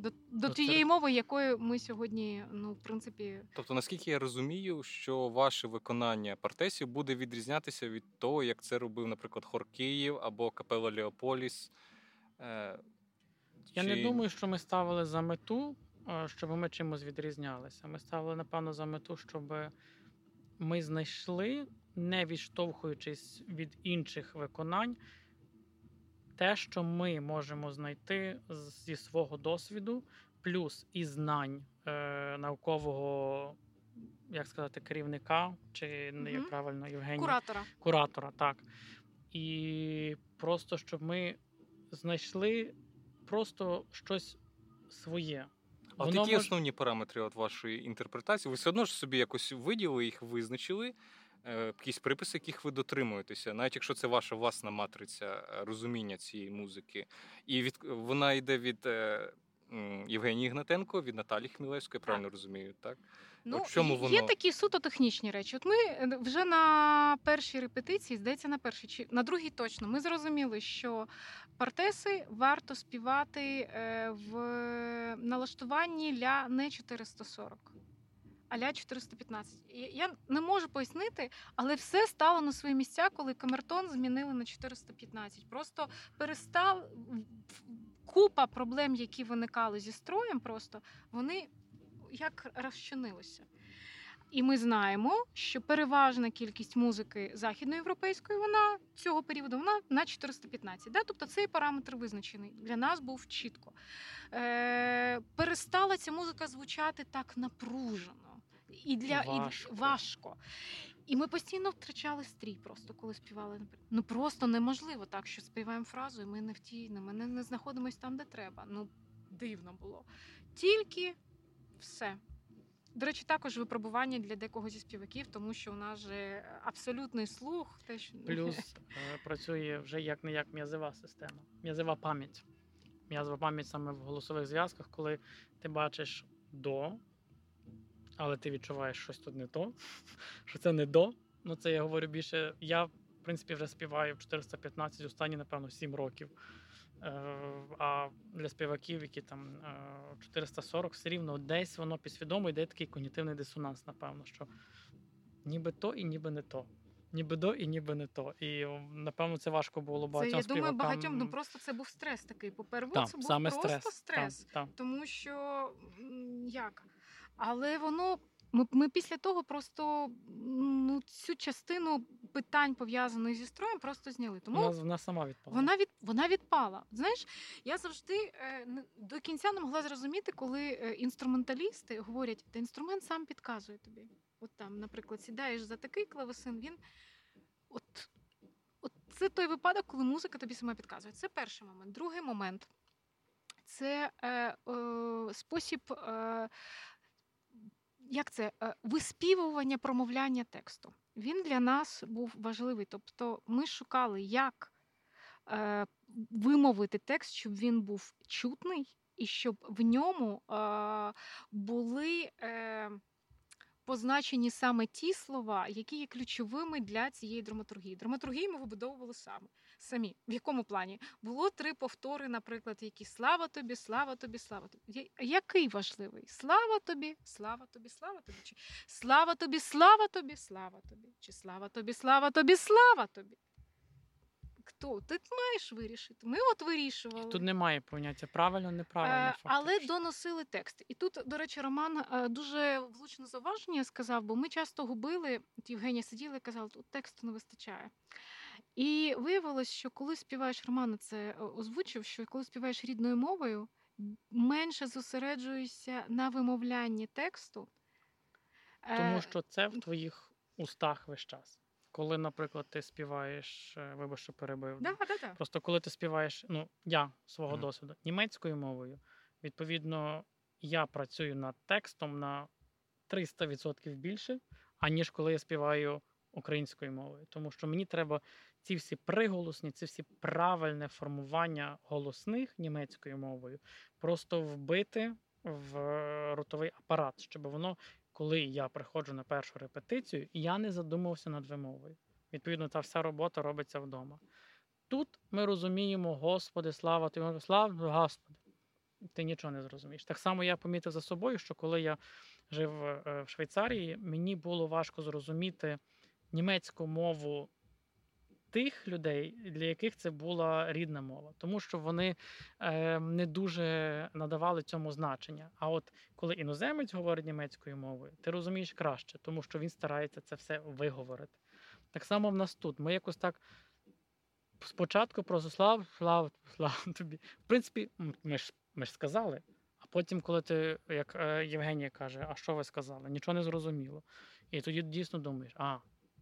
до, до
До
тієї мови, якою ми сьогодні, ну, в принципі,
Тобто, наскільки я розумію, що ваше виконання партесів буде відрізнятися від того, як це робив, наприклад, Хор Київ або Капела Леополіс. Е,
Я не думаю, що ми ставили за мету, е, щоб ми чимось відрізнялися. Ми ставили, напевно, за мету, щоб ми знайшли, не відштовхуючись від інших виконань, те, що ми можемо знайти зі свого досвіду, плюс і знань е, наукового, як сказати, керівника, чи не як правильно, Євгенія
куратора.
куратора, так. І просто щоб ми знайшли просто щось своє.
А от
Воно
які
мож-
основні параметри от вашої інтерпретації? Ви все одно ж собі якось виділили їх, визначили, якісь приписи, яких ви дотримуєтеся, навіть якщо це ваша власна матриця е, розуміння цієї музики. І від, вона йде від е, Євгенії Гнатенко, від Наталі Хмілевської, правильно розумію, так?
Ну,
От чому
є- є такі суто технічні речі. От ми е, вже на першій репетиції, здається, на першій чи на другій точно, ми зрозуміли, що партеси варто співати е, в налаштуванні ля не 440. А ля 415. Я не можу пояснити, але все стало на свої місця, коли камертон змінили на 415. Просто перестав купа проблем, які виникали зі строєм, просто вони як розчинилися. І ми знаємо, що переважна кількість музики західноєвропейської вона цього періоду вона на 415. Да? Тобто цей параметр визначений для нас був чітко. Е, перестала ця музика звучати так напружено і для
Важко.
І важко. І ми постійно втрачали стрій, просто коли співали. Ну просто неможливо так, що співаємо фразу, і ми не в тій, ми не, не знаходимося там, де треба. Ну дивно було. Тільки все. До речі, також випробування для декого зі співаків, тому що у нас же абсолютний слух. Те, що...
Плюс е, працює вже як не як м'язова система, м'язова пам'ять. М'язова пам'ять саме в голосових зв'язках, коли ти бачиш до, але ти відчуваєш щось тут не то, що це не до. Ну це я говорю більше. Я, в принципі, вже співаю в 415 останні, напевно, 7 років. Е, А для співаків, які там е, 440, все рівно десь воно підсвідомо йде такий когнітивний дисонанс, напевно, що ніби то і ніби не то. Ніби до і ніби не то. І напевно це важко було
Це,
багатьом
я думаю,
співакам.
багатьом ну просто це був стрес такий. Поперву
Так,
це був
саме
просто
стрес.
стрес.
Так, так.
Тому що як? Але воно. Ми, ми після того просто ну, цю частину питань, пов'язаних зі строєм, просто зняли. Тому
Вона, вона сама відпала.
вона від вона відпала. Знаєш, я завжди е, до кінця не могла зрозуміти, коли е, інструменталісти говорять, та інструмент сам підказує тобі. От там, наприклад, сідаєш за такий клавесин, він от, от це той випадок, коли музика тобі сама підказує. Це перший момент. Другий момент це е, е, спосіб. Е, як це е, виспівування промовляння тексту. Він для нас був важливий. Тобто ми шукали, як е, вимовити текст, щоб він був чутний, і щоб в ньому е, були позначені саме ті слова, які є ключовими для цієї драматургії. Драматургію ми вибудовували саме. Самі. В якому плані? Було три повтори, наприклад, які слава тобі, слава тобі, слава тобі. Який важливий? Слава тобі, слава тобі, слава тобі. Чи слава тобі, слава тобі, слава тобі. Чи слава тобі, слава тобі, слава тобі. Хто? Ти маєш вирішити. Ми от вирішували.
Тут немає поняття правильно, неправильно.
Е, Але доносили текст. І тут, до речі, Роман е, дуже влучне зауваження сказав, бо ми часто губили, от Євгенія сиділа і казала, тут тексту не вистачає. І виявилось, що коли співаєш Роман це е, озвучив, що коли співаєш рідною мовою, менше зосереджуєшся на вимовлянні тексту.
Тому що це в твоїх устах весь час. Коли, наприклад, ти співаєш, е, вибач, що перебив.
да, да, да.
Просто коли ти співаєш, ну я свого
Мгм.
досвіду німецькою мовою, відповідно, я працюю над текстом на 300% більше, аніж коли я співаю українською мовою. Тому що мені треба ці всі приголосні, ці всі правильне формування голосних німецькою мовою просто вбити в ротовий апарат, щоб воно, коли я приходжу на першу репетицію, я не задумався над вимовою. Відповідно, та вся робота робиться вдома. Тут ми розуміємо, Господи, слава тобі, слава Господи. Ти нічого не зрозумієш. Так само я помітив за собою, що коли я жив е, в Швейцарії, мені було важко зрозуміти німецьку мову тих людей, для яких це була рідна мова, тому що вони е, не дуже надавали цьому значення. А от коли іноземець говорить німецькою мовою, ти розумієш краще, тому що він старається це все виговорити. Так само в нас тут. Ми якось так спочатку просто слава, слава, слава тобі. В принципі, ми ж, ми ж сказали. А потім, коли ти, як е, Євгенія каже, а що ви сказали? Нічого не зрозуміло. І тоді дійсно думаєш, а,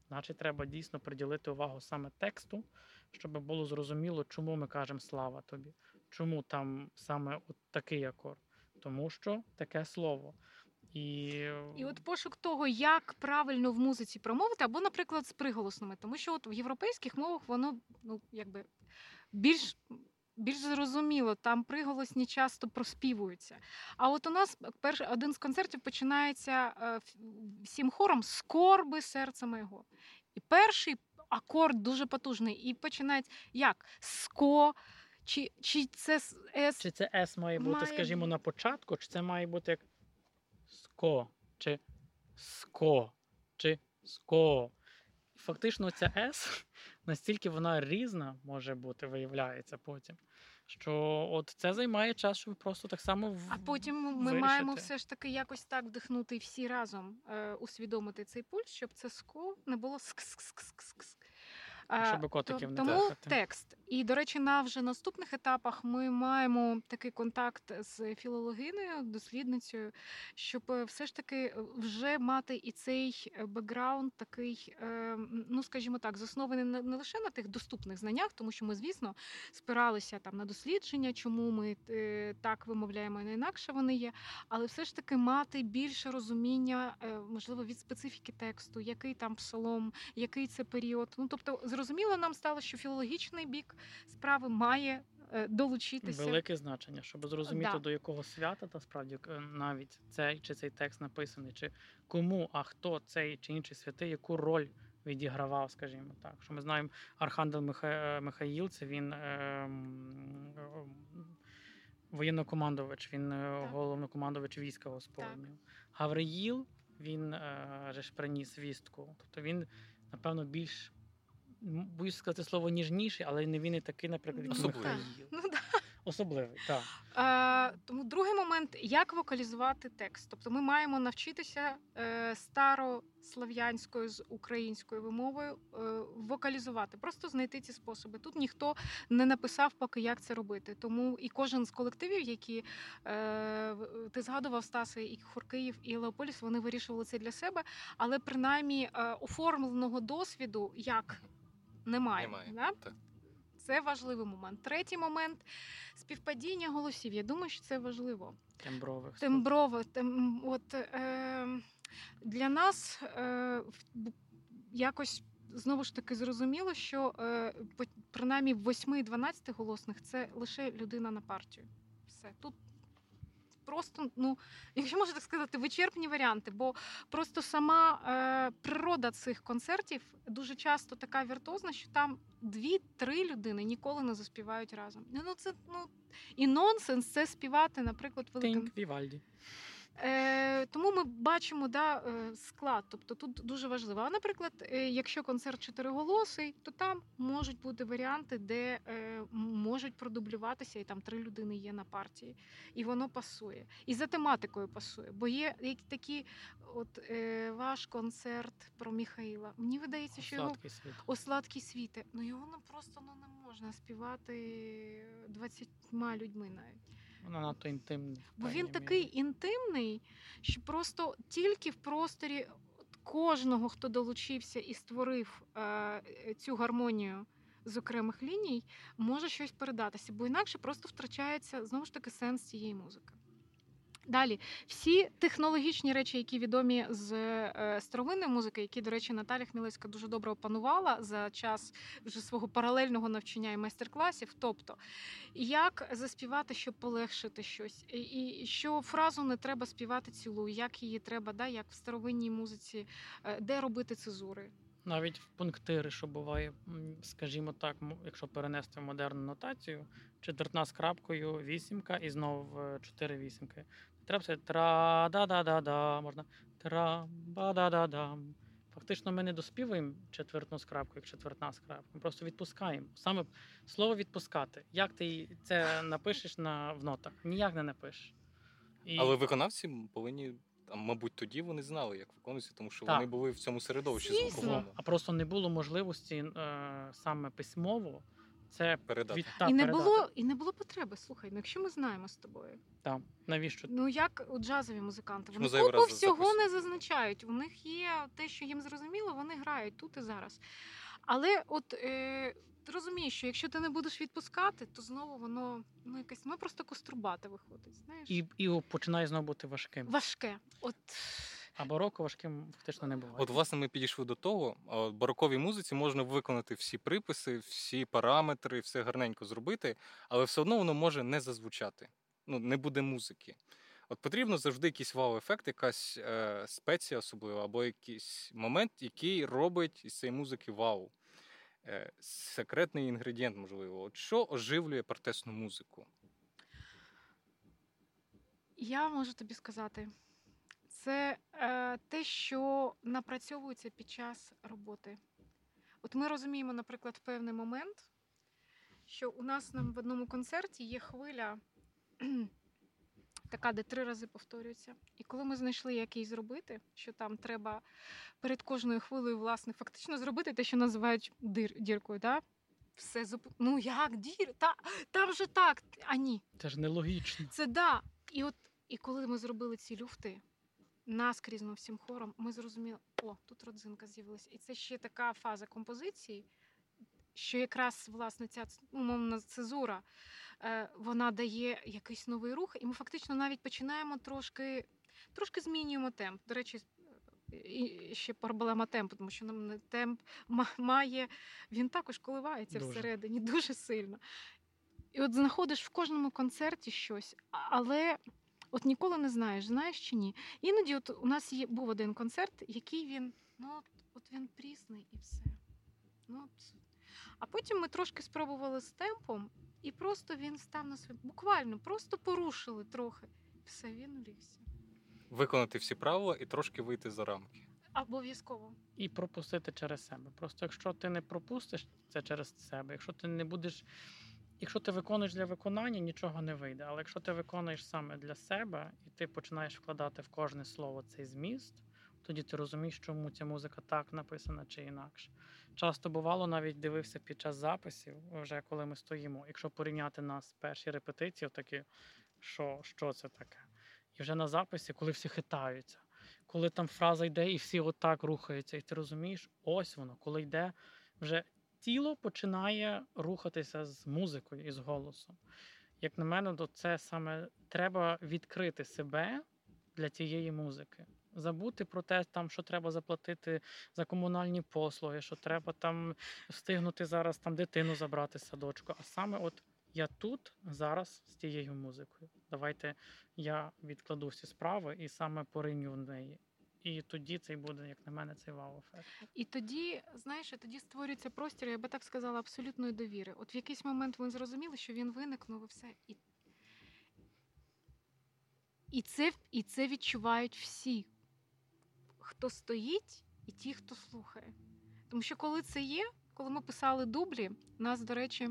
значить, треба дійсно приділити увагу саме тексту, щоб було зрозуміло, чому ми кажемо слава тобі, чому там саме от такий акорд. Тому що таке слово. І,
І от пошук того, як правильно в музиці промовити, або, наприклад, з приголосними, тому що от в європейських мовах воно ну якби більш. Більш зрозуміло, там приголосні часто проспівуються. А от у нас перший один з концертів починається е, всім хором скорби серце моєго. І перший акорд дуже потужний. І починається як ско, чи, чи це с-
чи це С має бути,
Має
скажімо, на початку, чи це має бути як ско, чи ско, чи ско. Фактично, ця С настільки вона різна може бути, виявляється потім. Що от це займає час, щоб просто так само в...
А потім ми
вирішити.
маємо все ж таки якось так вдихнути і всі разом е, усвідомити цей пульс, щоб це ско не було. А,
Щоб котиків не
тому
дихати.
текст. І, до речі, на вже наступних етапах ми маємо такий контакт з філологиною, дослідницею, щоб е, все ж таки вже мати і цей е, бекграунд, такий, е, ну скажімо так, заснований не лише на тих доступних знаннях, тому що ми, звісно, спиралися там на дослідження, чому ми е, так вимовляємо, не інакше вони є, але все ж таки мати більше розуміння, е, можливо, від специфіки тексту, який там псалом, який це період. Ну тобто, зрозуміло нам стало, що філологічний бік справи має е, долучитися.
велике значення, щоб зрозуміти,
Да.
до якого свята та справді е, навіть цей чи цей текст написаний, чи кому, а хто цей чи інший святий, яку роль відігравав, скажімо так. Що ми знаємо, Архангел Миха... е, Михаїл, це він е, м, е, воєннокомандувач, він
Так.
головнокомандувач війська Господнього. Гавриїл, він е, же ж приніс вістку. Тобто він, напевно, більш. Боюсь сказати слово ніжніший, але не він і такий, наприклад,
Особливий.
Ну, да.
Особливий, так.
Е, тому другий момент як вокалізувати текст. Тобто ми маємо навчитися е, старослов'янською з українською вимовою е, вокалізувати, просто знайти ці способи. Тут ніхто не написав поки, як це робити. Тому і кожен з колективів, які е, ти згадував Стаси, і Хор Київ, і Леополіс, вони вирішували це для себе, але принаймні е, оформленого досвіду як немає.
Немає.
Да?
Так.
Це важливий момент. Третій момент співпадіння голосів. Я думаю, що це важливо.
Тембрових.
Темброве, тем, от, е, для нас е, якось знову ж таки зрозуміло, що е, принаймні 8-12 голосних це лише людина на партію. Все. Тут просто, ну, якщо можна так сказати, вичерпні варіанти. Бо просто сама е, природа цих концертів дуже часто така віртуозна, що там дві-три людини ніколи не заспівають разом. Ну це ну і нонсенс це співати, наприклад, великим.
Think Вівальді.
Е, тому ми бачимо да, е, склад, тобто тут дуже важливо. А наприклад, е, якщо концерт чотириголосий, то там можуть бути варіанти, де е, можуть продублюватися, і там три людини є на партії, і воно пасує. І за тематикою пасує. Бо є такі, от е, ваш концерт про Міхаїла. Мені видається, що його
світ.
о сладкі світи. Ну його ну, просто ну, не можна співати 20 людьми навіть.
Вона надто інтимне.
Бо він такий
мірі.
інтимний, що просто тільки в просторі кожного, хто долучився і створив е, цю гармонію з окремих ліній, може щось передатися, бо інакше просто втрачається знову ж таки сенс цієї музики. Далі, всі технологічні речі, які відомі з е, старовинної музики, які, до речі, Наталя Хмілецька дуже добре опанувала за час вже свого паралельного навчання і майстер-класів. Тобто, як заспівати, щоб полегшити щось, і, і що фразу не треба співати цілу, як її треба, да, як в старовинній музиці, е, де робити цезури.
Навіть в пунктири, що буває, скажімо так, якщо перенести в модерну нотацію, четвертна з крапкою, вісімка і знову е, чотири вісімки. Треба все тра да да да да можна тра ба да да дам Фактично, ми не доспівуємо четвертну з крапкою, як четвертна з. Ми просто відпускаємо. Саме слово відпускати. Як ти це напишеш на, в нотах? Ніяк не напишеш. І...
Але виконавці повинні. А мабуть, тоді вони знали, як виконується, тому що
Так.
вони були в цьому середовищі звуковому.
А просто не було можливості е, саме письмово це
Передати.
від та,
і не
передати.
було, і не було потреби. Слухай, ну якщо ми знаємо з тобою.
Та, навіщо?
Ну як у джазові музиканти, вони купу всього
записують?
не зазначають. У них є те, що їм зрозуміло, вони грають тут і зараз. Але от е, ти розумієш, що якщо ти не будеш відпускати, то знову воно ну якесь ну просто кострубате виходить. Знаєш,
І, і починає знову бути важким.
важке. От
А бароко важким фактично не буває.
От, власне, ми підійшли до того. В бароковій музиці можна виконати всі приписи, всі параметри, все гарненько зробити, але все одно воно може не зазвучати. Ну, не буде музики. От потрібно завжди якийсь вау-ефект, якась е, спеція особлива, або якийсь момент, який робить із цієї музики вау. Е, секретний інгредієнт, можливо. От що оживлює партесну музику?
я можу тобі сказати, це е, те, що напрацьовується під час роботи. От ми розуміємо, наприклад, в певний момент, що у нас нам в одному концерті є хвиля, така, де три рази повторюється. І коли ми знайшли, як її зробити, що там треба перед кожною хвилею, власне, фактично зробити те, що називають дир, діркою, да? Все зуп... Ну як дір? Та, там же так, а ні.
Це ж нелогічно.
Це да. І от і коли ми зробили ці люфти наскрізно всім хором, ми зрозуміли, о, тут родзинка з'явилася. І це ще така фаза композиції, що якраз власне ця умовна цезура, е, вона дає якийсь новий рух, і ми фактично навіть починаємо трошки, трошки змінюємо темп. До речі, і ще проблема темпу, тому що нам темп має, він також коливається
Дуже.
всередині дуже сильно. І от знаходиш в кожному концерті щось, але от ніколи не знаєш, знаєш чи ні. Іноді от у нас є, був один концерт, який він, ну от, от він прісний і все. Ну, от. А потім ми трошки спробували з темпом, і просто він став на своє. Буквально, просто порушили трохи. Все, він улігся.
Виконати всі правила і трошки вийти за рамки.
Обов'язково.
І пропустити через себе. Просто якщо ти не пропустиш це через себе, якщо ти не будеш. Якщо ти виконуєш для виконання, нічого не вийде. Але якщо ти виконуєш саме для себе, і ти починаєш вкладати в кожне слово цей зміст, тоді ти розумієш, чому ця музика так написана чи інакше. Часто бувало, навіть дивився під час записів, вже коли ми стоїмо. Якщо порівняти нас перші репетиції, такі, що, що це таке? І вже на записі, коли всі хитаються, коли там фраза йде, і всі отак рухаються, і ти розумієш, ось воно, коли йде вже тіло починає рухатися з музикою і з голосом. Як на мене, то це саме треба відкрити себе для тієї музики. Забути про те, там, що треба заплатити за комунальні послуги, що треба там встигнути зараз там дитину забрати садочку. А саме от я тут зараз з тією музикою. Давайте я відкладу всі справи і саме пориню в неї. І тоді це буде, як на мене, цей вау-ефект.
І тоді, знаєш, тоді створюється простір, я би так сказала, абсолютної довіри. От в якийсь момент ми зрозуміли, що він виникнув і все. І, і, це, і це відчувають всі, хто стоїть, і ті, хто слухає. Тому що коли це є, коли ми писали дублі, нас, до речі,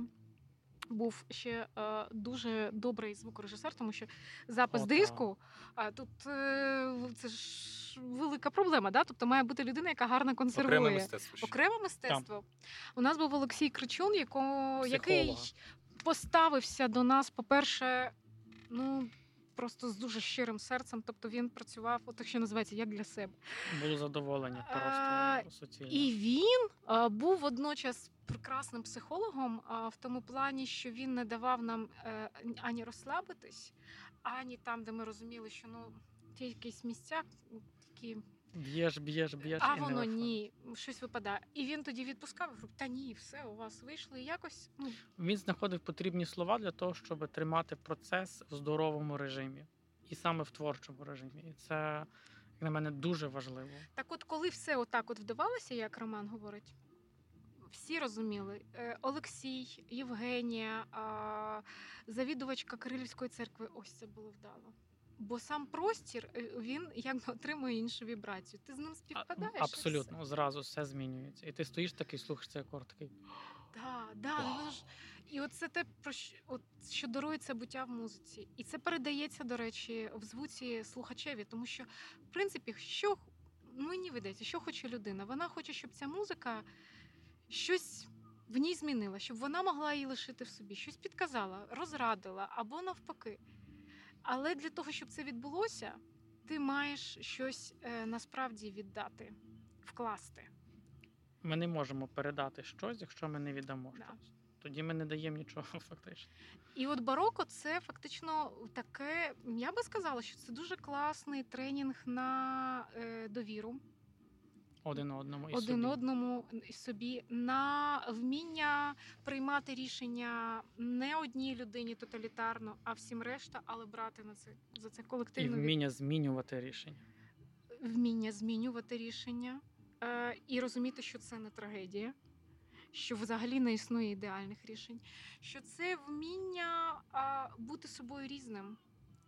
був ще е, дуже добрий звукорежисер, тому що запис
О,
диску, а тут е, це ж велика проблема. Да? Тобто має бути людина, яка гарно консервує.
Окреме мистецтво. ще.
Окреме мистецтво. У нас був Олексій Кричун, якого, який поставився до нас, по-перше, ну. Просто з дуже щирим серцем, тобто він працював, от що називається як для себе.
Було задоволення просто суцільно.
І він а, був водночас прекрасним психологом а, в тому плані, що він не давав нам е, ані розслабитись, ані там, де ми розуміли, що ну ті якісь місця, які
Б'єш, б'єш, б'єш.
а
і
воно ні, щось випадає. І він тоді відпускав та ні, все у вас вийшло. І якось ну
Він знаходив потрібні слова для того, щоб тримати процес в здоровому режимі, і саме в творчому режимі. І це, як на мене, дуже важливо.
так, от коли все отак от вдавалося, як Роман говорить. Всі розуміли Е, Олексій, Євгенія, завідувачка Кирилівської церкви. Ось це було вдало. Бо сам простір е, він якби отримує іншу вібрацію. Ти з ним співпадаєш.
Абсолютно,
все.
зразу все змінюється. І ти стоїш такий, слухаєш цей акорд, такий.
Да, да, ну, ж- і от це те, про що, от, що дарується буття в музиці. І це передається, до речі, в звуці слухачеві, тому що, в принципі, що мені видається, що хоче людина? Вона хоче, щоб ця музика щось в ній змінила, щоб вона могла її лишити в собі, щось підказала, розрадила або навпаки. Але для того, щоб це відбулося, ти маєш щось е, насправді віддати, вкласти.
Ми не можемо передати щось, якщо ми не віддамо
Да.
щось. Тоді ми не даємо нічого фактично.
І от бароко це фактично таке, я би сказала, що це дуже класний тренінг на е, довіру
Один одному і
один
собі.
одному і собі, на вміння приймати рішення не одній людині тоталітарно, а всім решта, але брати на це за це
І
колективну від-
вміння змінювати рішення.
вміння змінювати рішення е, і розуміти, що це не трагедія, що взагалі не існує ідеальних рішень, що це вміння а, бути собою різним.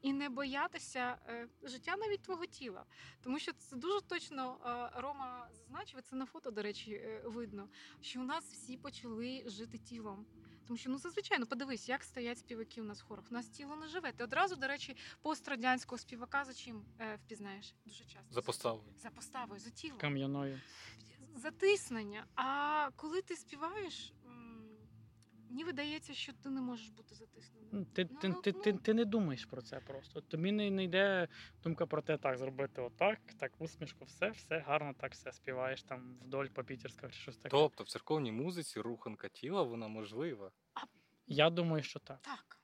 І не боятися е, життя навіть твого тіла, тому що це дуже точно е, Рома зазначив, це на фото, до речі, е, видно, що у нас всі почали жити тілом. Тому що ну зазвичай, ну подивись, як стоять співаки у нас в хорах. У нас тіло не живе. Ти одразу, до речі, пострадянського співака за чим е, впізнаєш? Дуже часто
За поставою.
за поставою, за тілом,
Кам'яною.
затиснення. А коли ти співаєш, мені видається, що ти не можеш бути затисненим.
Ну, Ти,
Ну,
ти,
ну,
ти, ти,
ну.
не думаєш про це просто. Тобі не, не йде думка про те, так зробити отак, так, усмішку, все, все гарно, так все співаєш там вдоль по пітерськах чи щось таке.
Тобто в церковній музиці руханка тіла вона можлива. А...
Я думаю, що так.
Так,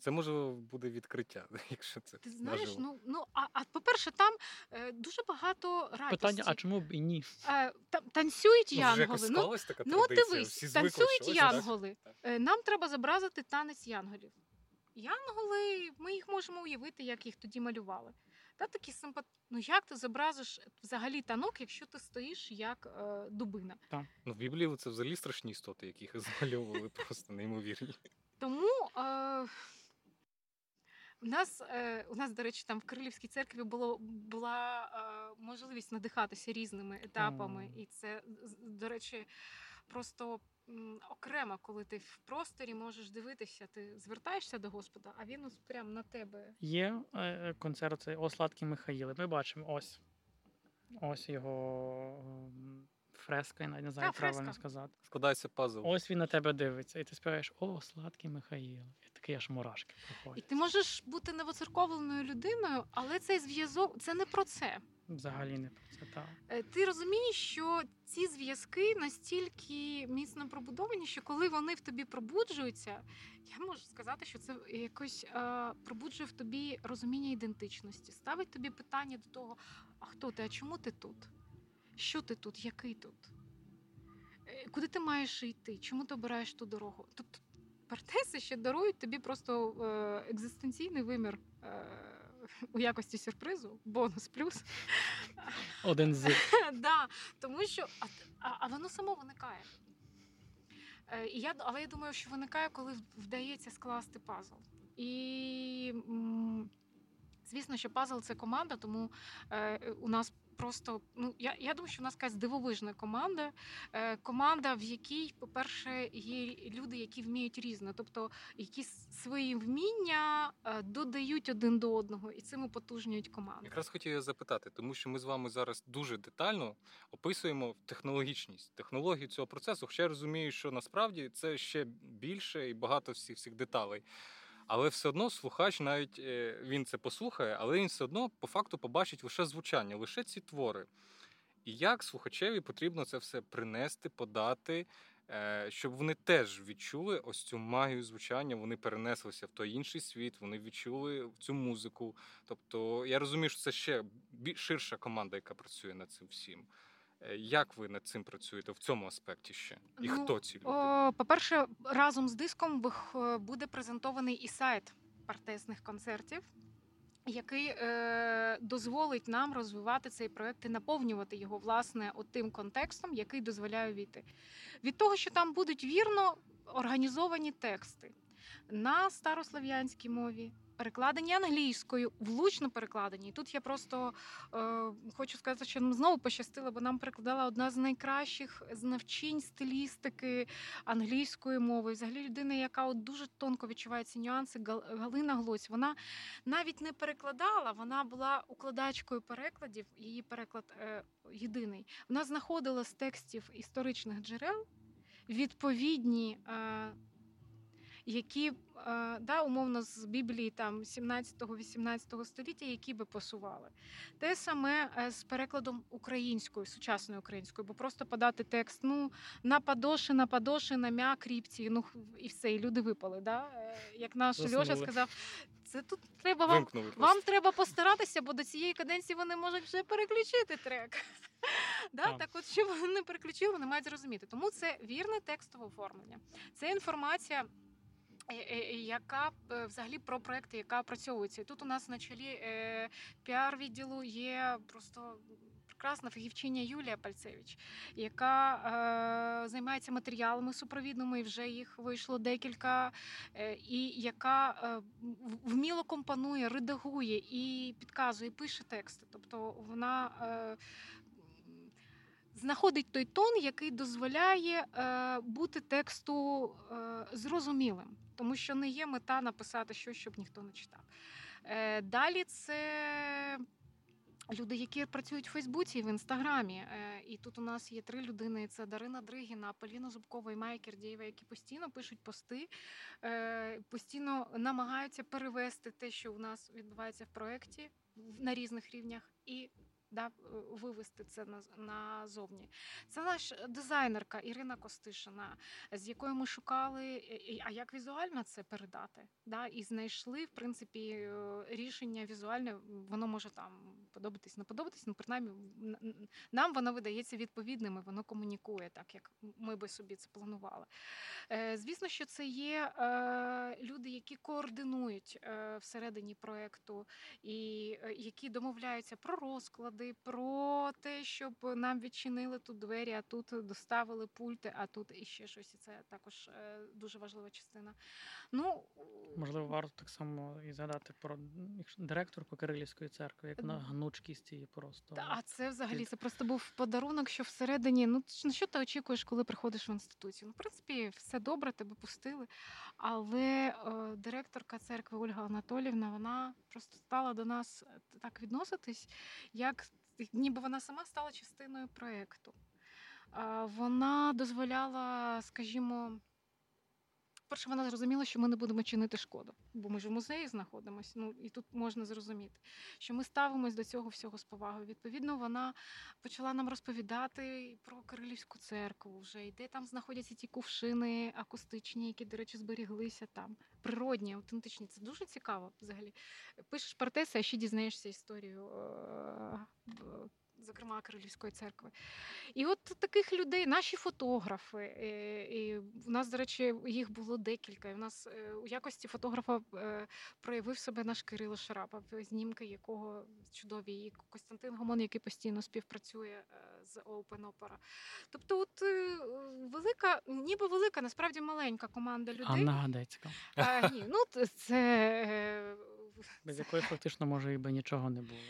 Це може буде відкриття, якщо це
ти знаєш,
наживо.
ну ну а, а по-перше, там е, дуже багато радості.
Питання, а чому б і ні?
Е, та, танцюють
Ну, вже
янголи. Ну,
така
Ну,
традиція.
дивись,
Всі звикли,
танцюють
що ось
янголи.
так.
Е, Нам треба зобразити танець янголів. Янголи, ми їх можемо уявити, як їх тоді малювали. Та такі симпат... Ну як ти зобразиш взагалі танок, якщо ти стоїш як е, дубина?
Ну, в Біблії це взагалі страшні істоти, яких змальовували просто неймовірні.
Тому е, у нас, е, у нас, до речі, там в Кирилівській церкві було, була е, можливість надихатися різними етапами.
Мгм.
І це, до речі, просто окремо, коли ти в просторі можеш дивитися, ти звертаєшся до Господа, а він ось прямо на тебе.
Є е, концерт цей «О сладкі Михаїли. Ми бачимо ось. Ось його фреска, я навіть не знаю, як правильно
фреска.
сказати.
Складається пазл.
Ось він на тебе дивиться, і ти співаєш О, сладкий Михаїл. І такий аж мурашки
І ти можеш бути невоцерковленою людиною, але цей зв'язок це не про це.
Взагалі не про це так.
Е, Ти розумієш, що ці зв'язки настільки міцно пробудовані, що коли вони в тобі пробуджуються, я можу сказати, що це якось е, пробуджує в тобі розуміння ідентичності, ставить тобі питання до того, а хто ти, а чому ти тут? Що ти тут, який тут? Е, Куди ти маєш йти? Чому ти обираєш ту дорогу? Тобто партеси ще дарують тобі просто е, екзистенційний вимір. Е, у якості сюрпризу, бонус плюс.
Один з
да, тому що а, а, воно само виникає. Е, і я, але я думаю, що виникає, коли вдається скласти пазл. І звісно, що пазл це команда, тому у нас просто ну я я думаю, що в нас якась дивовижна команда. Е, Команда, в якій, по-перше, є люди, які вміють різно, тобто які свої вміння е, додають один до одного і цим потужнюють команду.
Якраз хотів запитати, тому що ми з вами зараз дуже детально описуємо технологічність, технологію цього процесу. Хоча я розумію, що насправді це ще більше і багато всіх всіх деталей. Але все одно слухач, навіть е, він це послухає, але він все одно по факту побачить лише звучання, лише ці твори. І як слухачеві потрібно це все принести, подати, е, щоб вони теж відчули ось цю магію звучання, вони перенеслися в той інший світ, вони відчули цю музику. Тобто я розумію, що це ще ширша команда, яка працює над цим всім. Е, як ви над цим працюєте в цьому аспекті ще? І ну, хто ці люди?
О, По-перше, разом з диском буде презентований і сайт партесних концертів, який е, дозволить нам розвивати цей проект і наповнювати його власне тим контекстом, який дозволяє війти. Від того, що там будуть вірно організовані тексти на старослов'янській мові перекладені англійською, влучно перекладені. І тут я просто е, хочу сказати, що нам знову пощастило, бо нам перекладала одна з найкращих знавчинь стилістики англійської мови. Взагалі людина, яка от дуже тонко відчуває ці нюанси, Галина Глось. Вона навіть не перекладала, вона була укладачкою перекладів. Її переклад е, єдиний. Вона знаходила з текстів історичних джерел відповідні. Е, які е, да, умовно з Біблії там 17-18 століття, які би посували. Те саме е, з перекладом українською, сучасною українською, бо просто подати текст ну, на падоши, на падоши, на м'я, кріпці, ну і все, і люди випали. Да? Е, як наш
Заснули.
Льоша сказав, це тут треба вам вам треба постаратися, бо до цієї каденції вони можуть вже переключити трек. Да? Так. так от, що вони не переключили, вони мають зрозуміти. Тому це вірне текстове оформлення. Це інформація. Е, е, яка е, взагалі про проекти, яка опрацьовується. Тут у нас на чолі піар відділу є просто. Прекрасна фахівчиня Юлія Пальцевич, яка е, займається матеріалами супровідними, і вже їх вийшло декілька, е, і яка е, вміло компонує, редагує і підказує, пише тексти. Тобто вона знаходить той тон, який дозволяє бути тексту зрозумілим тому що не є мета написати щось, щоб ніхто не читав. Е, далі це. Люди, які працюють в Фейсбуці і в інстаграмі, е, і тут у нас є три людини: це Дарина Дригіна, Поліна Зубкова і Майя Кердєєва, які постійно пишуть пости, е, постійно намагаються перевести те, що у нас відбувається в проєкті на різних рівнях, і да, е, вивести це назовні. Це наш дизайнерка Ірина Костишина, з якою ми шукали, а як візуально це передати. Да, І знайшли, в принципі, е, рішення візуальне, воно може там подобатись, не подобатись, ну принаймні нам воно видається відповідним, і воно комунікує так, як ми би собі це планували. Е, звісно, що це є люди, які координують всередині проєкту і які домовляються про розклади, про те, щоб нам відчинили тут двері, а тут доставили пульти, а тут іще щось. І це також е, дуже важлива частина. Ну
можливо, варто так само і згадати про директорку Кирилівської церкви, як на гнучкість її просто.
А це взагалі це просто був подарунок, що всередині. Ну на що ти очікуєш, коли приходиш в інституцію? Ну, в принципі, все добре, тебе пустили. Але о, директорка церкви Ольга Анатолівна, вона просто стала до нас е, так відноситись, як ніби вона сама стала частиною проєкту. Вона дозволяла, скажімо, перше, вона зрозуміла, що ми не будемо чинити шкоду, бо ми ж в музеї знаходимося. Ну і тут можна зрозуміти, що ми ставимось до цього всього з повагою. Відповідно, вона почала нам розповідати про Кирилівську церкву, вже і де там знаходяться ті кувшини акустичні, які, до речі, зберіглися там. Природні, автентичні. Це дуже цікаво взагалі. Пишеш партеси, а ще дізнаєшся історію. Зокрема Кирилівської церкви. І от таких людей, наші фотографи, е, і в нас, до речі, їх було декілька. І в нас е, у якості фотографа е, проявив себе наш Кирило Шарапов, знімки якого чудові, і Костянтин Гомон, який постійно співпрацює з Open Opera. Тобто, от велика, ніби велика, насправді маленька команда людей.
Анна Гадецька.
А, Ні, ну це
без якої фактично може і би нічого не було.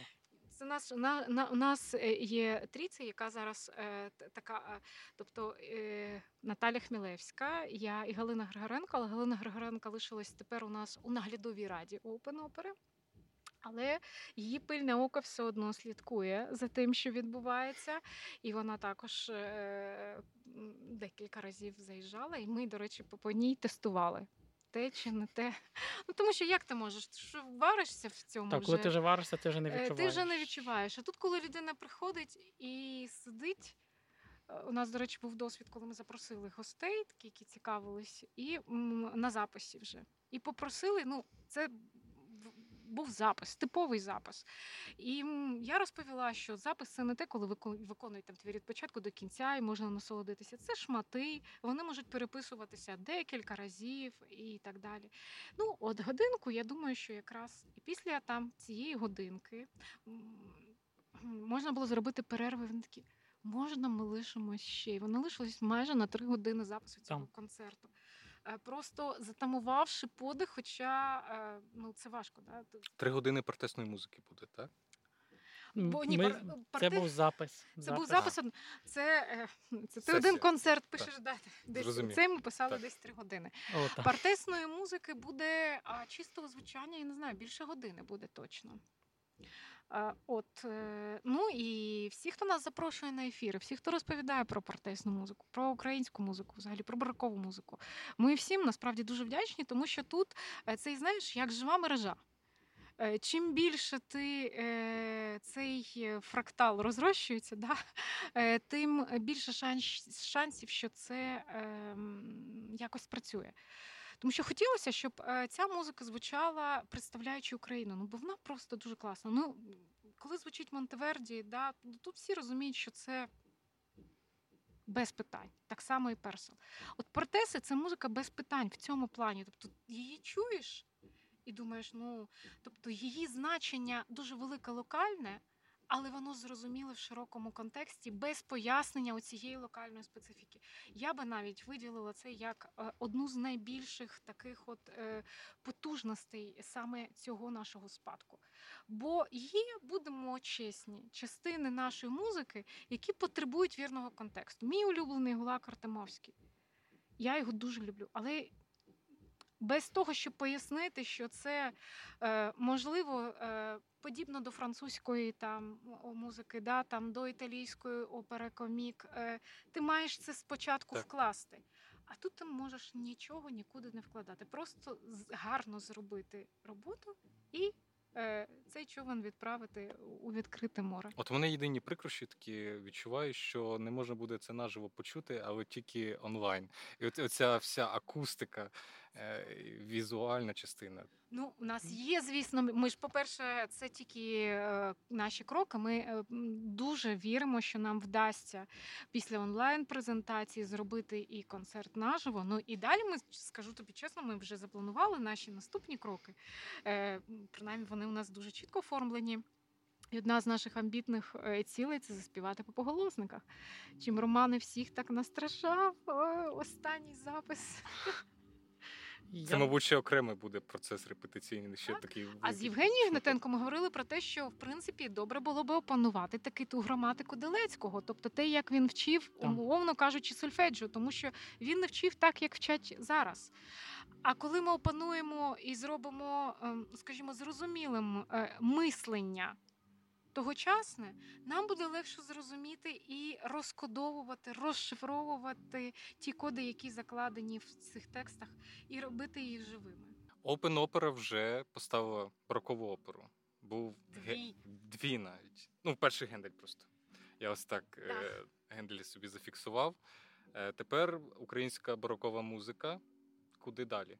Нас на, на у нас е, є трійця, яка зараз е, така, е, тобто е, Наталя Хмілевська, я і Галина Григоренко, але Галина Григоренко лишилась тепер у нас у наглядовій раді Open Opera. Але її пильне око все одно слідкує за тим, що відбувається, і вона також е, декілька разів заїжджала, і ми, до речі, по ній тестували те чи не те. Ну тому що як ти можеш? Ти ж варишся в цьому.
Так,
вже.
коли ти вже варишся, ти вже не відчуваєш.
Ти вже не відчуваєш. А тут, коли людина приходить і сидить. Е, у нас, до речі, був досвід, коли ми запросили гостей, які цікавились, і на записі вже. І попросили, ну, це був запис, типовий запис. І я розповіла, що запис це не те, коли виконують там твір від початку до кінця і можна насолодитися. Це шмати, вони можуть переписуватися декілька разів і так далі. Ну, от годинку, я думаю, що якраз і після там цієї годинки можна було зробити перерви. Вони такі. Можна, ми лишимось ще. І вони лишились майже на три години запису цього Там. концерту. Е, просто затамувавши подих, хоча е, ну це важко. Да?
Три години протестної музики буде, так?
Бо ні, Ми, пар... Це був запис.
Це запис. був запис. Це е, це ти один концерт пишеш так. десь. Це ми писали так. десь три години. О, Партесної музики буде а чистого звучання, я не знаю, більше години буде точно. От, е, ну і всі, хто нас запрошує на ефіри, всі, хто розповідає про протестну музику, про українську музику, взагалі про барокову музику, ми всім насправді дуже вдячні, тому що тут е, цей знаєш як жива мережа. Е, чим більше ти цей фрактал розрощується, да, тим більше шансів, що це ем, якось працює. Тому що хотілося, щоб е, ця музика звучала, представляючи Україну. Ну бо вона просто дуже класна. Ну коли звучить Монтеверді, да, ну, тут всі розуміють, що це. Без питань, так само і персел. От Портеси це музика без питань в цьому плані. Тобто її чуєш і думаєш, ну тобто її значення дуже велике локальне, але воно зрозуміле в широкому контексті без пояснення цієї локальної специфіки. Я би навіть виділила це як е, одну з найбільших таких от е, потужностей саме цього нашого спадку. Бо є, будемо чесні, частини нашої музики, які потребують вірного контексту. Мій улюблений Гулак Артемовський. Я його дуже люблю, але без того, щоб пояснити, що це е, можливо е, подібно до французької там музики, да, там до італійської опери комік, е, ти маєш це спочатку так. вкласти. А тут ти можеш нічого нікуди не вкладати. Просто гарно зробити роботу і Е, цей човен відправити у відкрите море.
От вони єдині прикрощі такі відчуваю, що не можна буде це наживо почути, але тільки онлайн. І от оця вся акустика, візуальна частина.
Ну, у нас є, звісно, ми ж, по-перше, це тільки е, наші кроки. Ми е, дуже віримо, що нам вдасться після онлайн-презентації зробити і концерт наживо. Ну і далі ми скажу тобі чесно, ми вже запланували наші наступні кроки. Е, принаймні, вони у нас дуже чітко оформлені. І одна з наших амбітних цілей це заспівати по поголосниках. Чим Роман всіх так настрашав останній запис.
Це, мабуть, ще окремий буде процес репетиційний. Ще
так.
такий
а з Євгенією Гнатенко ми говорили про те, що в принципі добре було би опанувати таки ту граматику Делецького, тобто те, як він вчив, умовно кажучи, сольфеджіо, тому що він не вчив так, як вчать зараз. А коли ми опануємо і зробимо, ем, скажімо, зрозумілим е, мислення тогочасне, нам буде легше зрозуміти і розкодовувати, розшифровувати ті коди, які закладені в цих текстах, і робити їх живими.
Open Opera вже поставила рокову оперу. Був дві, ге... дві навіть. Ну, перший гендель просто. Я ось так, так. Е... гендель собі зафіксував. Е... Тепер українська барокова музика. Куди далі?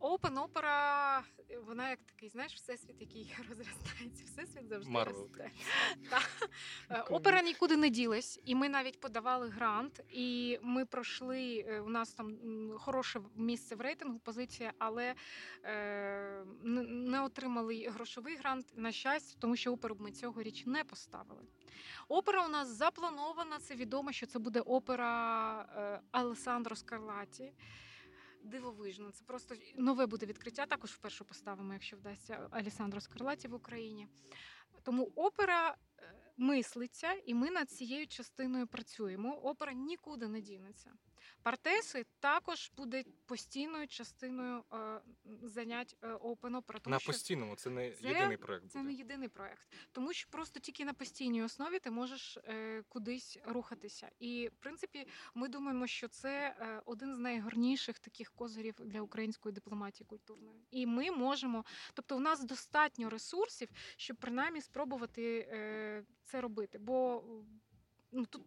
Open Opera, вона як такий, знаєш, всесвіт, який розростається, всесвіт завжди
Марвел
росте. Е, опера нікуди не ділась, і ми навіть подавали грант, і ми пройшли. Е, у нас там хороше місце в рейтингу, позиція, але е, не отримали грошовий грант на щастя, тому що оперу ми цього річ не поставили. Опера у нас запланована. Це відомо, що це буде опера е, Алесандро Скарлаті. Дивовижно, це просто нове буде відкриття. Також вперше поставимо, якщо вдасться Алісандро Скарлаті в Україні. Тому опера е, мислиться, і ми над цією частиною працюємо. Опера нікуди не дінеться. Партеси також буде постійною частиною е, занять е, Open Opera.
Тому на постійному це не це, єдиний проект. Буде.
Це не єдиний проект, тому що просто тільки на постійній основі ти можеш е, кудись рухатися. І в принципі, ми думаємо, що це один з найгарніших таких козирів для української дипломатії культурної. І ми можемо, тобто, у нас достатньо ресурсів, щоб принаймні спробувати це робити. Бо ну тут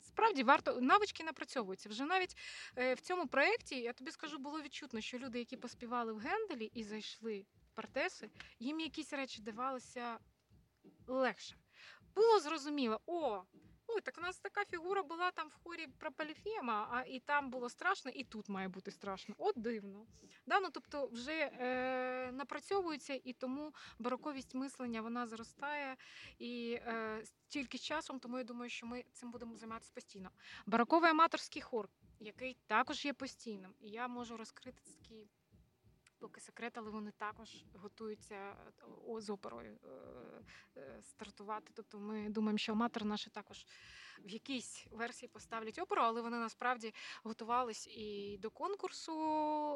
справді варто навички напрацьовуються. Вже навіть е, в цьому проєкті, я тобі скажу, було відчутно, що люди, які поспівали в Генделі і зайшли в партеси, їм якісь речі давалися легше. Було зрозуміло, о, Ой, так у нас така фігура була там в хорі про Поліфема, а і там було страшно, і тут має бути страшно. От дивно. Да? Ну, Тобто вже е, напрацьовується, і тому бароковість мислення вона зростає і е, тільки з часом, тому я думаю, що ми цим будемо займатися постійно. Бароковий аматорський хор, який також є постійним, і я можу розкрити такий поки секрет, але вони також готуються е, з оперою е, е, стартувати. Тобто ми думаємо, що аматори наші також в якійсь версії поставлять оперу, але вони насправді готувались і до конкурсу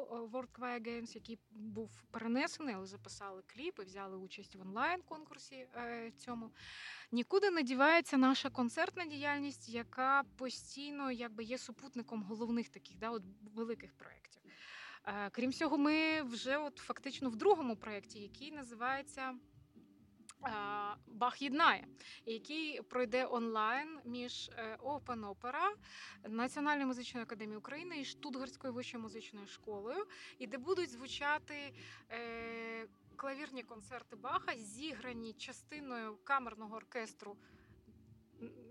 World Choir Games, який був перенесений, але записали кліп і взяли участь в онлайн-конкурсі цьому. Нікуди не дівається наша концертна діяльність, яка постійно якби є супутником головних таких да, от великих проєктів. Е, крім цього, ми вже от фактично в другому проєкті, який називається. Е, Бах єднає, який пройде онлайн між е, Open Opera, Національною музичною академією України і Штутгарською вищою музичною школою, і де будуть звучати клавірні концерти Баха, зіграні частиною камерного оркестру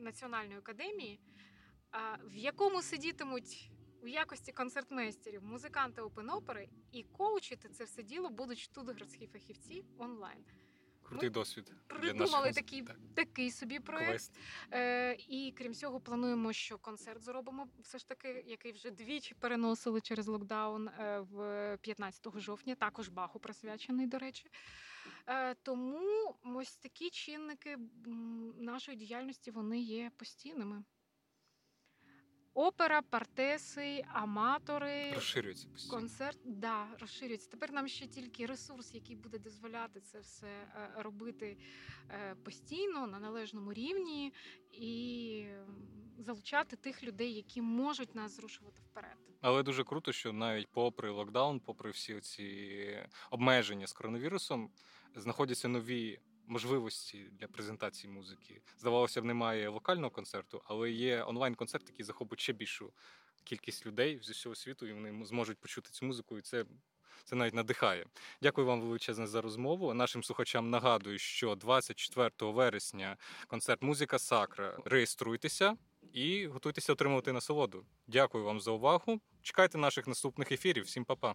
Національної академії, в якому сидітимуть в якості концертмейстерів, музиканти опен-опери і коучити це все діло будуть штутгартські фахівці онлайн.
Крутий Ми досвід.
Придумали такий так. такий собі проект. Е, І крім цього, плануємо, що концерт зробимо все ж таки, який вже двічі переносили через локдаун е, в 15 жовтня, також баху присвячений, до речі. Е, Тому ось такі чинники нашої діяльності вони є постійними. Опера, партеси, аматори,
розширюється постійно.
концерт. Да, розширюється. Тепер нам ще тільки ресурс, який буде дозволяти це все е, робити е, постійно на належному рівні і залучати тих людей, які можуть нас зрушувати вперед.
Але дуже круто, що навіть попри локдаун, попри всі ці обмеження з коронавірусом, знаходяться нові можливості для презентації музики. Здавалося б, немає локального концерту, але є онлайн-концерт, який захопить ще більшу кількість людей з усього світу, і вони зможуть почути цю музику, і це. Це навіть надихає. Дякую вам величезне за розмову. Нашим слухачам нагадую, що 24 вересня концерт Музика Сакра. Реєструйтеся і готуйтеся отримувати насолоду. Дякую вам за увагу. Чекайте наших наступних ефірів. Всім па-па.